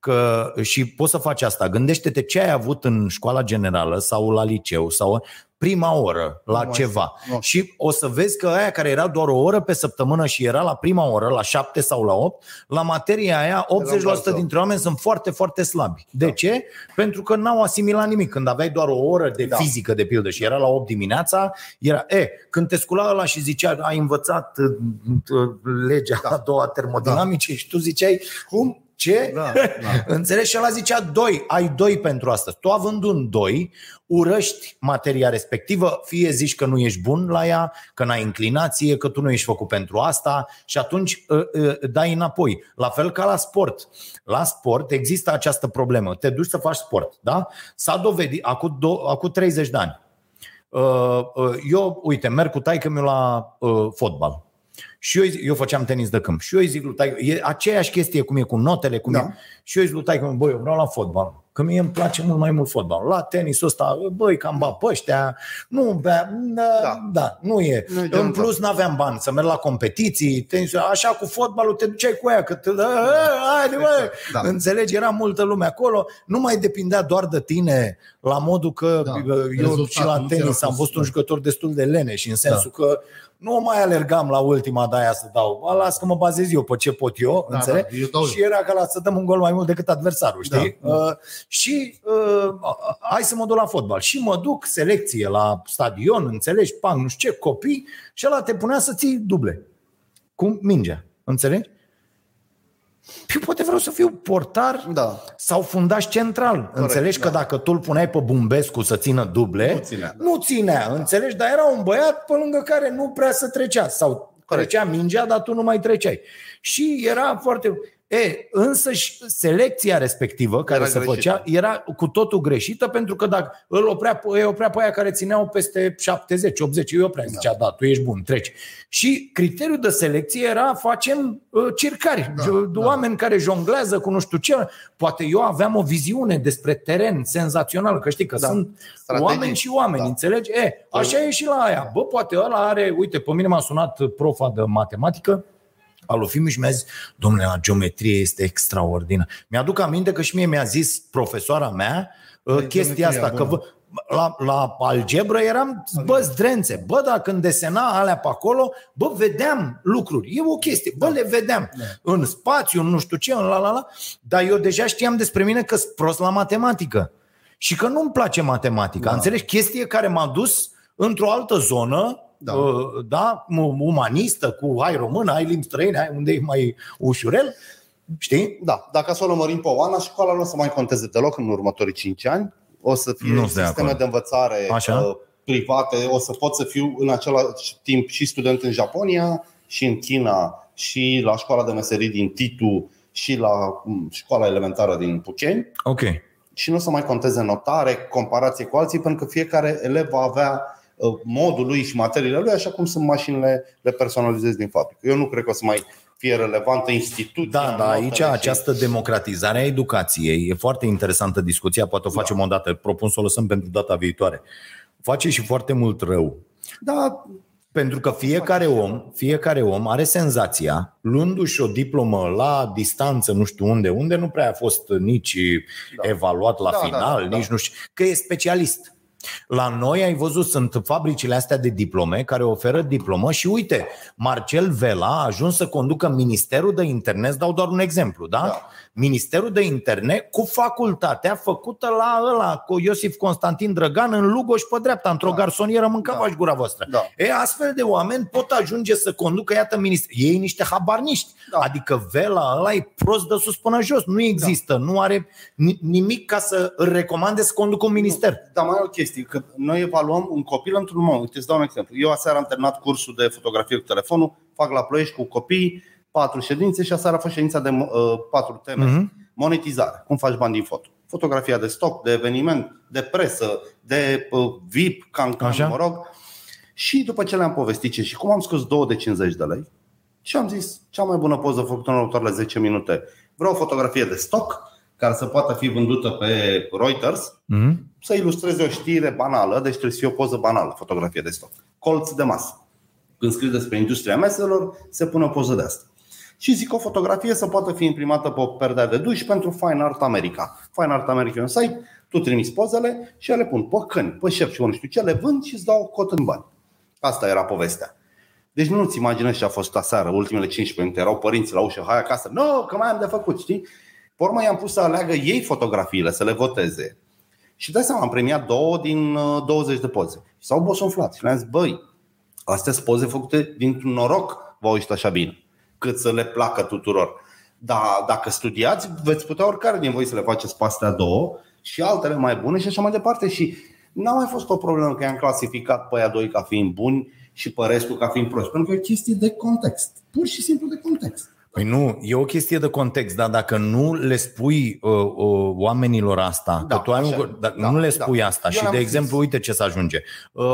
că și poți să faci asta. Gândește-te ce ai avut în școala generală sau la liceu sau prima oră la Nu mai ceva. știu, nu Și o să vezi că aia care era doar o oră pe săptămână și era la prima oră, la 7 sau la 8, la materia aia 80% bază. dintre oameni sunt foarte, foarte slabi. De ce? Pentru că n-au asimilat nimic. Când aveai doar o oră de Da. fizică, de pildă, și era la 8 dimineața, era, e, când te scula ăla și zicea, ai învățat uh, uh, legea a doua termodinamice și tu ziceai, cum? Ce? Da, da. Înțelegi? Și ăla zicea doi, ai doi pentru asta. Tu având un doi, urăști materia respectivă, fie zici că nu ești bun la ea, că n-ai inclinație, că tu nu ești făcut pentru asta și atunci uh, uh, dai înapoi. La fel ca la sport. La sport există această problemă. Te duci să faci sport, da? S-a dovedit acum, do- acum 30 de ani. Uh, uh, Eu, uite, merg cu taică meu la uh, fotbal. Și eu, îi zic- eu făceam tenis de câmp. Și eu îi zic lui taică, e aceeași chestie cum e cu notele, cum Da. e. Și eu îi zic lui taică, băi, eu vreau la fotbal. Că mie îmi place mult mai mult fotbal. La tenisul ăsta, băi, cam ba pe ăștia. Nu, bea, da, Da. da. da, nu e. Nu e în genul plus, n-aveam bani să merg la competiții, tenisul, așa cu fotbalul te duceai cu aia, că te, "A, a, haide, bă, Da. înțelegi, era multă lume acolo, nu mai depindea doar de tine, la modul că Da. eu Rezultatul și la nu ți-era tenis am fost- fost un jucător destul de leneș, în sensul Da. că nu mai alergam la ultima de aia să dau. Bă, Las că mă bazez eu pe ce pot eu, Da, înțeleg? da, eu dau și era ca la să dăm un gol mai mult decât adversarul, știi? Da, da. Uh, și uh, hai să mă duc la fotbal. Și mă duc selecție la stadion, înțelegi? Pang, nu știu ce, copii și ăla te punea să ții duble. Cu mingea, înțelegi? Eu poate vreau să fiu portar Da. sau fundaș central. Corect, înțelegi da. că dacă tu îl puneai pe Bumbescu să țină duble, Nu ținea, da. nu ținea înțelegi? Dar era un băiat pe lângă care nu prea să trecea. Sau Corect. trecea mingea, dar tu nu mai treceai. Și era foarte... E, însă și selecția respectivă care Era se greșită. făcea era cu totul greșită pentru că dacă îl oprea, pe- îi oprea pe aia care țineau peste 70, 80, îi oprea, zicea, da, tu ești bun, treci. Și criteriul de selecție era facem uh, circari, Da, da, da. oameni care jonglează cu nu știu ce. Poate eu aveam o viziune despre teren senzațional, că știi că Da. da. sunt Strategii. oameni și oameni, Da. da. înțelegi? E, așa e și la aia. Bă, poate ăla are, uite, pe mine m-a sunat profa de matematică, al Fimiu și mi-a zis, domnule, la geometrie este extraordinar. Mi-aduc aminte că și mie mi-a zis profesoara mea uh, chestia geometria asta, că bună. vă, la, la algebră eram, bă, zdrențe. Bă, dacă când desena alea pe acolo, bă, vedeam lucruri. E o chestie, bă, le vedeam. În spațiu, în nu știu ce, în la la la. Dar eu deja știam despre mine că sunt prost la matematică. Și că nu-mi place matematica. Da. Înțelegi? Chestie care m-a dus într-o altă zonă, Da. da, uh, da umanistă, cu hai română, ai limbi străine, hai unde e mai ușurel. Știi? Da, dacă să o lămărim pe Oana, școala nu o să mai conteze deloc în următorii 5 ani. O să fie Nu sunt de sisteme acord. de învățare Așa. uh, private, o să pot să fiu în același timp și student în Japonia, și în China, și la școala de meserii din Titu, și la mm, școala elementară din Puceni Ok. și nu o să mai conteze notare, comparație cu alții, pentru că fiecare elev va avea uh, modul lui și materiile lui, așa cum sunt mașinile, le personalizezi din fabrică. Eu nu cred că o să mai fie relevantă instituția. Da, da, aici notele și- această democratizare a educației e foarte interesantă discuția, poate o facem o dată, propun să o lăsăm pentru data viitoare. Face și foarte mult rău. Da, Pentru că fiecare om, fiecare om are senzația, luându-și o diplomă la distanță, nu știu unde, unde nu prea a fost nici da. evaluat la Da, da, final, da. nici nu știu, că e specialist. La noi, ai văzut, sunt fabricile astea de diplome care oferă diplomă și uite, Marcel Vela a ajuns să conducă Ministerul de Internet, îți dau doar un exemplu, da? Da. Ministerul de Internet cu facultatea făcută la ăla, cu Iosif Constantin Drăgan în Lugoș pe dreapta, într-o Da. garsonieră mâncava Da. gura voastră. Da. E, astfel de oameni pot ajunge să conducă, iată, minister. Ei niște habarniști. Da. Adică Vela ăla e prost de sus până jos. Nu există, nu are ni- nimic ca să îl recomande să conducă un minister. Dar mai e o chestie, că noi evaluăm un copil într-un moment. Uite, îți dau un exemplu. Eu aseară am terminat cursul de fotografie cu telefonul, fac la ploiești cu copii, patru ședințe și aseară a fost ședința de uh, patru teme. Mhm. Monetizare. Cum faci bani din foto? Fotografia de stoc, de eveniment, de presă, de uh, VIP, cancan, Așa. mă rog. Și după ce le-am povestit ce și cum am scos două de 50 de lei și am zis cea mai bună poză făcută în următoarele 10 minute. Vreau o fotografie de stoc care să poată fi vândută pe Reuters Mhm. să ilustreze o știre banală, deci trebuie să fie o poză banală, fotografie de stoc. Colț de masă. Când scrii despre industria meselor, se pune o poză de asta. Și zic o fotografie să poată fi imprimată pe o perdea de duș pentru Fine Art America. Fine Art America e un site, tu trimiți pozele și le pun pe căni, pe șef și nu știu ce, le vând și îți dau cot în bani. Asta era povestea. Deci nu-ți imaginezi ce a fost aseară, ultimele 15 minute, erau părinții la ușă, hai acasă, nu, no, că mai am de făcut, știi? Pe urmă i-am pus să aleagă ei fotografiile, să le voteze. Și dai seama, am premiat două din uh, 20 de poze. Și s-au bosonflat. Și le-am zis, băi, astea sunt poze făcute dintr-un noroc, vă uite așa bine, cât să le placă tuturor. Dar dacă studiați, veți putea oricare din voi să le faceți pe astea două și altele mai bune și așa mai departe. Și n-a mai fost o problemă că i-am clasificat pe aia doi ca fiind buni și pe restul ca fiind proști. Pentru că e o chestie de context. Pur și simplu de context. Păi nu, e o chestie de context, dar dacă nu le spui uh, uh, oamenilor asta, Da, că tu ai așa, un, dacă da, nu le da. spui asta Eu și, am de zis. exemplu, uite ce să ajunge. Uh,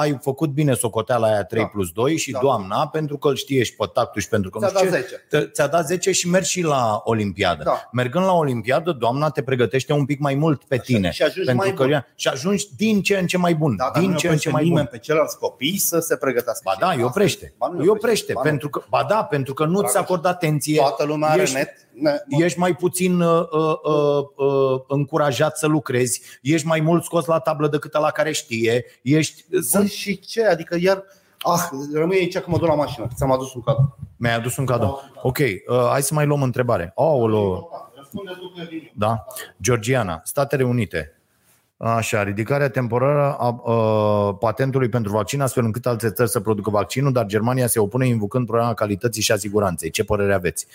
ai făcut bine socoteala aia 3 Da. plus 2 și Da. doamna, pentru că îl știe și pe tactul și pentru că Ți-a nu știu dat ce, 10. te- ți-a dat 10 și mergi și la Olimpiadă. Da. Mergând la Olimpiadă, doamna te pregătește un pic mai mult pe tine. și ajungi pentru mai că bun. ea- Și ajungi din ce în ce mai bun. Da, dar din nu ce în ce mai bun. nimeni pe ceilalți copii să se pregătească. Ba și da, asta îi oprește. Ba nu Îi oprește. Ba nu. Pentru că, ba da, pentru că nu ți Dragoș, acordă atenție. Toată lumea are Ești- net. Ne, Ești mai puțin uh, uh, uh, uh, încurajat să lucrezi, ești mai mult scos la tablă decât la care știe, ești... Bă, Sunt... și ce? Adică iar Ah, rămâi aici că mă duc la mașină. Ți-am adus un cadou. Mi-ai adus un cadou. Ok, uh, hai să mai luăm întrebare. Aolo, Răspunde tu că vin eu. da. Georgiana, Statele Unite. Așa, ridicarea temporară a uh, patentului pentru vaccin, astfel încât alte țări să producă vaccinul, dar Germania se opune invocând problema calității și a siguranței. Ce părere aveți?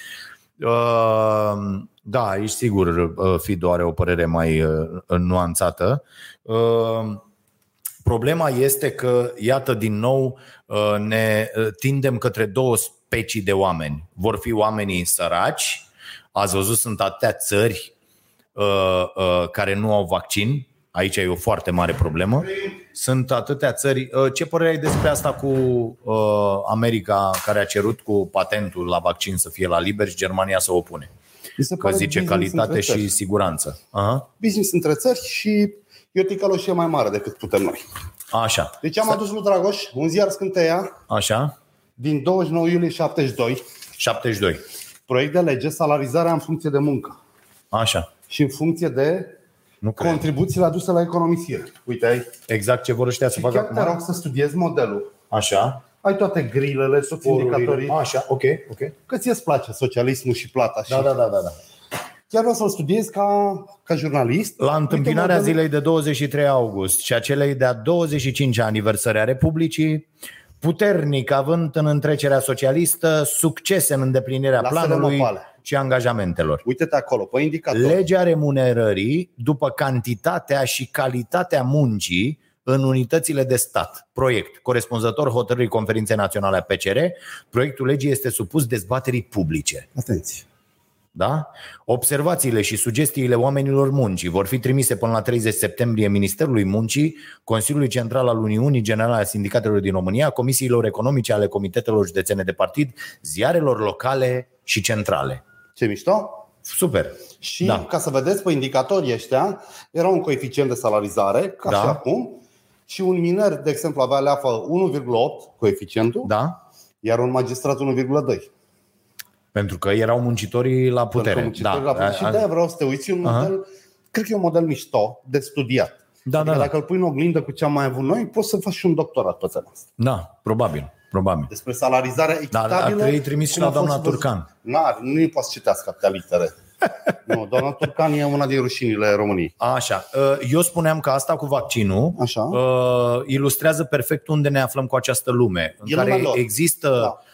Uh, da, aici sigur uh, Fido are o părere mai uh, nuanțată. Uh, Problema este că, iată, din nou uh, ne uh, tindem către două specii de oameni. Vor fi oamenii săraci, ați văzut, sunt atâtea țări uh, uh, care nu au vaccin, aici e o foarte mare problemă. Sunt atâtea țări. Uh, Ce părere ai despre asta cu uh, America, care a cerut cu patentul la vaccin să fie la liber și Germania să opune? Mi se Că pare zice business calitate între țări. și siguranță. Aha. Business între țări și e o ticăloșie mai mare decât putem noi. Așa, Deci am adus lui Dragoș un ziar scânteia așa, din 29 iulie 72, 72. proiect de lege, salarizarea în funcție de muncă Așa, și în funcție de nu cred. contribuțiile aduse la economisire. Uite, ai. Exact ce vor ăștia să Și facă chiar te acum. rog să studiezi modelul. Așa. Ai toate grilele, toți indicatorii. Așa, ok, ok. Că ți-e place socialismul și plata. Și Da, da, da, da. da. Chiar vreau să-l studiezi ca, ca jurnalist. La întâmpinarea Uite modelul- zilei de 23 august și a celei de-a 25 aniversări a Republicii, puternic având în întrecerea socialistă succese în îndeplinirea Lasă-le planului măpale. Și angajamentelor. Uite-te acolo, pe indicator. Legea remunerării după cantitatea și calitatea muncii în unitățile de stat. Proiect. Corespunzător hotărârii Conferinței Naționale a PCR, proiectul legii este supus dezbaterii publice. Atenție. Da? Observațiile și sugestiile oamenilor muncii vor fi trimise până la 30 septembrie Ministerului Muncii, Consiliului Central al Uniunii Generale a Sindicatelor din România, Comisiilor Economice ale Comitetelor Județene de Partid, ziarelor locale și centrale. Ce mișto? Super! Și Da. da. ca să vedeți pe indicatorii ăștia, era un coeficient de salarizare, ca Da. și acum, și un miner, de exemplu, avea leafă 1,8 coeficientul, Da? iar un magistrat 1,2. Pentru că erau muncitorii la putere. Pentru muncitorii da. la putere. Și A- a- de-aia vreau să te uiți, e un Aha. model, cred că e un model mișto, de studiat. Da, adică da, da. dacă îl pui în oglindă cu ce am mai avut noi, poți să faci și un doctorat pe țara asta. da, probabil. Probabil. Despre salarizarea Dar echitabilă. ar trebui trimis și cum la a fost doamna văzut. Turcan. N-ar, nu-i poate să citească atâtea litere. nu, doamna Turcan e una din rușinile României. Așa. uh, Eu spuneam că asta cu vaccinul Așa. uh, ilustrează perfect unde ne aflăm cu această lume, în E care lumea lor. există uh,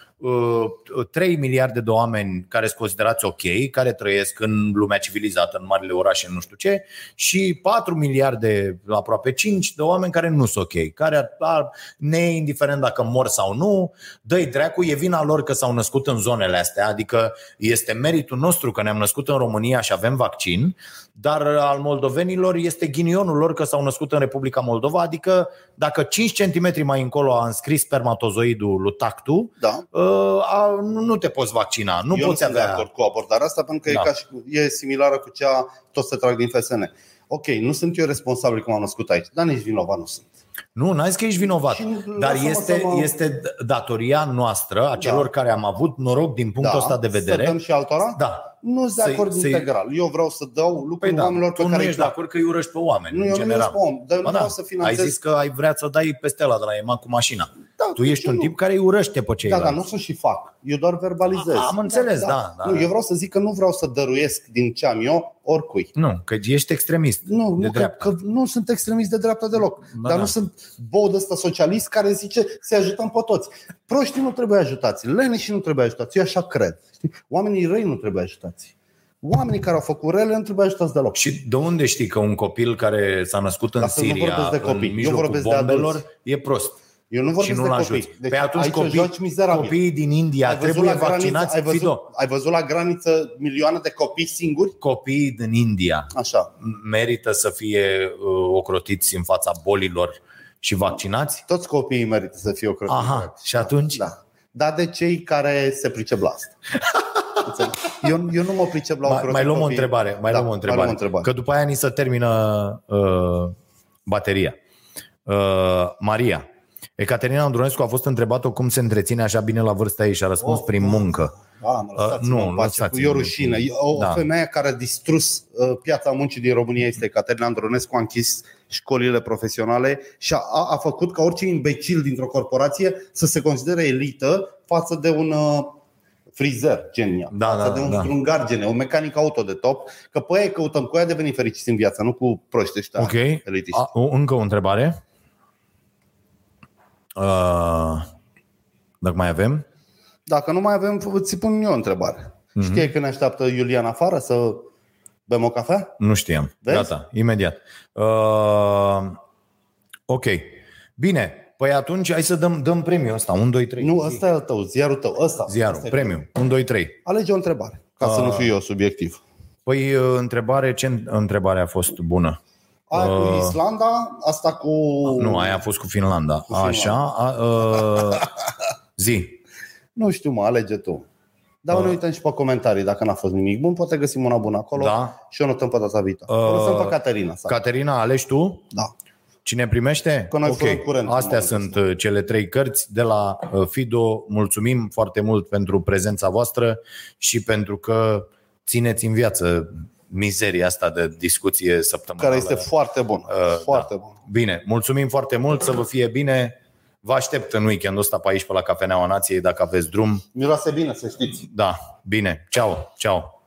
3 miliarde de oameni care sunt considerați ok, care trăiesc în lumea civilizată, în marile orașe, nu știu ce, și 4 miliarde, aproape 5, de oameni care nu sunt ok, care ar, ar neindiferent dacă mor sau nu, dă-i dracu, e vina lor că s-au născut în zonele astea, adică este meritul nostru că ne-am născut în România și avem vaccin, dar al moldovenilor este ghinionul lor că s-au născut în Republica Moldova, adică dacă 5 cm mai încolo a înscris spermatozoidul lui tactu, Da. uh, a, nu nu te poți vaccina, nu Eu poți sunt de avea... acord cu abordarea asta pentru că Da. e, ca și, cu- e similară cu cea tot se trag din FSN. Ok, nu sunt eu responsabil că m-am născut aici, dar nici vinovat nu sunt. Nu, n-ai zis că ești vinovat, Și dar lasă-mă este, să mă- este datoria noastră, a celor Da. care am avut noroc din punctul ăsta de Să vedere. dăm și altora? Da. Nu sunt de Să-i- acord să-i- integral. Eu vreau să dau lucruri Păi da, oamenilor pe tu nu care îi ești de plac. acord că îi urăști pe oameni, Nu, în eu nu general. urăsc pe om, dar nu Ba vreau da, să finanțez- Ai zis că ai vrea să dai peste ăla de la EMA cu mașina. Da, tu de ești ce un nu? tip care îi urăște pe Da, ceilalți. dar nu să și fac. Eu doar verbalizez. Am înțeles, da, da. Nu, eu vreau să zic că nu vreau să dăruiesc din ce am eu oricui. Nu, că ești extremist Nu, de nu că, dreapta. că nu sunt extremist de dreapta deloc. Ba dar da. nu sunt bod ăsta socialist care zice să ajutăm pe toți. Proștii nu trebuie ajutați, leneșii nu trebuie ajutați. Eu așa cred. Știi? Oamenii răi nu trebuie ajutați. Oamenii care au făcut rele nu trebuie ajutați deloc. Și de unde știi că un copil care s-a născut în Dar să nu Siria, vorbesc de copii. în Eu mijlocul vorbesc de bombelor, adulți. e prost? Eu nu și vorbesc nu-l de ajuți. copii. Deci Păi atunci aici copii, joci mizerabil. copiii din India ai văzut, trebuie la graniță, vaccinați. ai, Fido, văzut, ai văzut la graniță milioane de copii singuri? copiii din India Așa. merită să fie uh, ocrotiți în fața bolilor și vaccinați? Toți copiii merită să fie o Aha, și atunci? Da. Dar de cei care se pricep la asta. Înțelegi? eu, eu nu mă pricep la Mai, ocrotit mai luăm o copiii. întrebare, mai da, luăm o întrebare. Mai luăm o întrebare. Că după aia ni se termină uh, bateria. Uh, Maria. Ecaterina Andronescu a fost întrebată cum se întreține așa bine la vârsta ei și a răspuns Oh, prin muncă. Ah, mă, lăsați-mă Uh, nu, în pace, lăsați-mă. cu- E o rușine. E O, Da. da. femeie care a distrus uh, piața muncii din România este Caterina Andronescu, a închis școlile profesionale și a, a făcut ca orice imbecil dintr-o corporație să se considere elită față de un uh, frizer genia, Da, față da, de un da. strungar genia, un mecanic auto de top, că pe aia căutăm, cu aia devenim fericiți în viață, nu cu proști ăștia Ok. elitiști. A, o- încă o întrebare. Uh, dacă mai avem? Dacă nu mai avem, îți pun eu o întrebare. Mhm. Mm-hmm. Știai că ne așteaptă Iulian afară să bem o cafea? Nu știam. Vezi? Gata, imediat. Uh, ok. Bine. Păi atunci hai să dăm, dăm premiul ăsta. 1, 2, 3. Nu, ăsta e al tău, ziarul tău. Ăsta. Ziarul, Ăsta e premiu. 1, 2, 3. Alege o întrebare, ca să nu Ah. fiu eu subiectiv. Păi uh, întrebare, ce întrebare a fost bună? Aia cu Uh. Islanda, asta cu... Nu, aia a fost cu Finlanda. Finlanda. Așa. A, uh, zi. Nu știu, mă, alege tu. Dar ne uităm și pe comentarii, dacă n-a fost nimic bun, poate găsim una bună acolo Da. și o notăm pe data viitoare. Uh. Uh, Lăsăm pe Caterina. Să... Caterina, alegi tu? da. Cine primește? Că noi ok. furăm curent în Astea momentul sunt uh, cele trei cărți de la uh, Fido. Mulțumim foarte mult pentru prezența voastră și pentru că țineți în viață mizeria asta de discuție săptămânală. Care este foarte bun. Uh, foarte da. bun. Bine, mulțumim foarte mult, să vă fie bine. Vă aștept în weekendul ăsta pe aici, pe la Cafeneaua Nației, dacă aveți drum. Miroase bine, să știți. Da, bine. Ceau, ceau.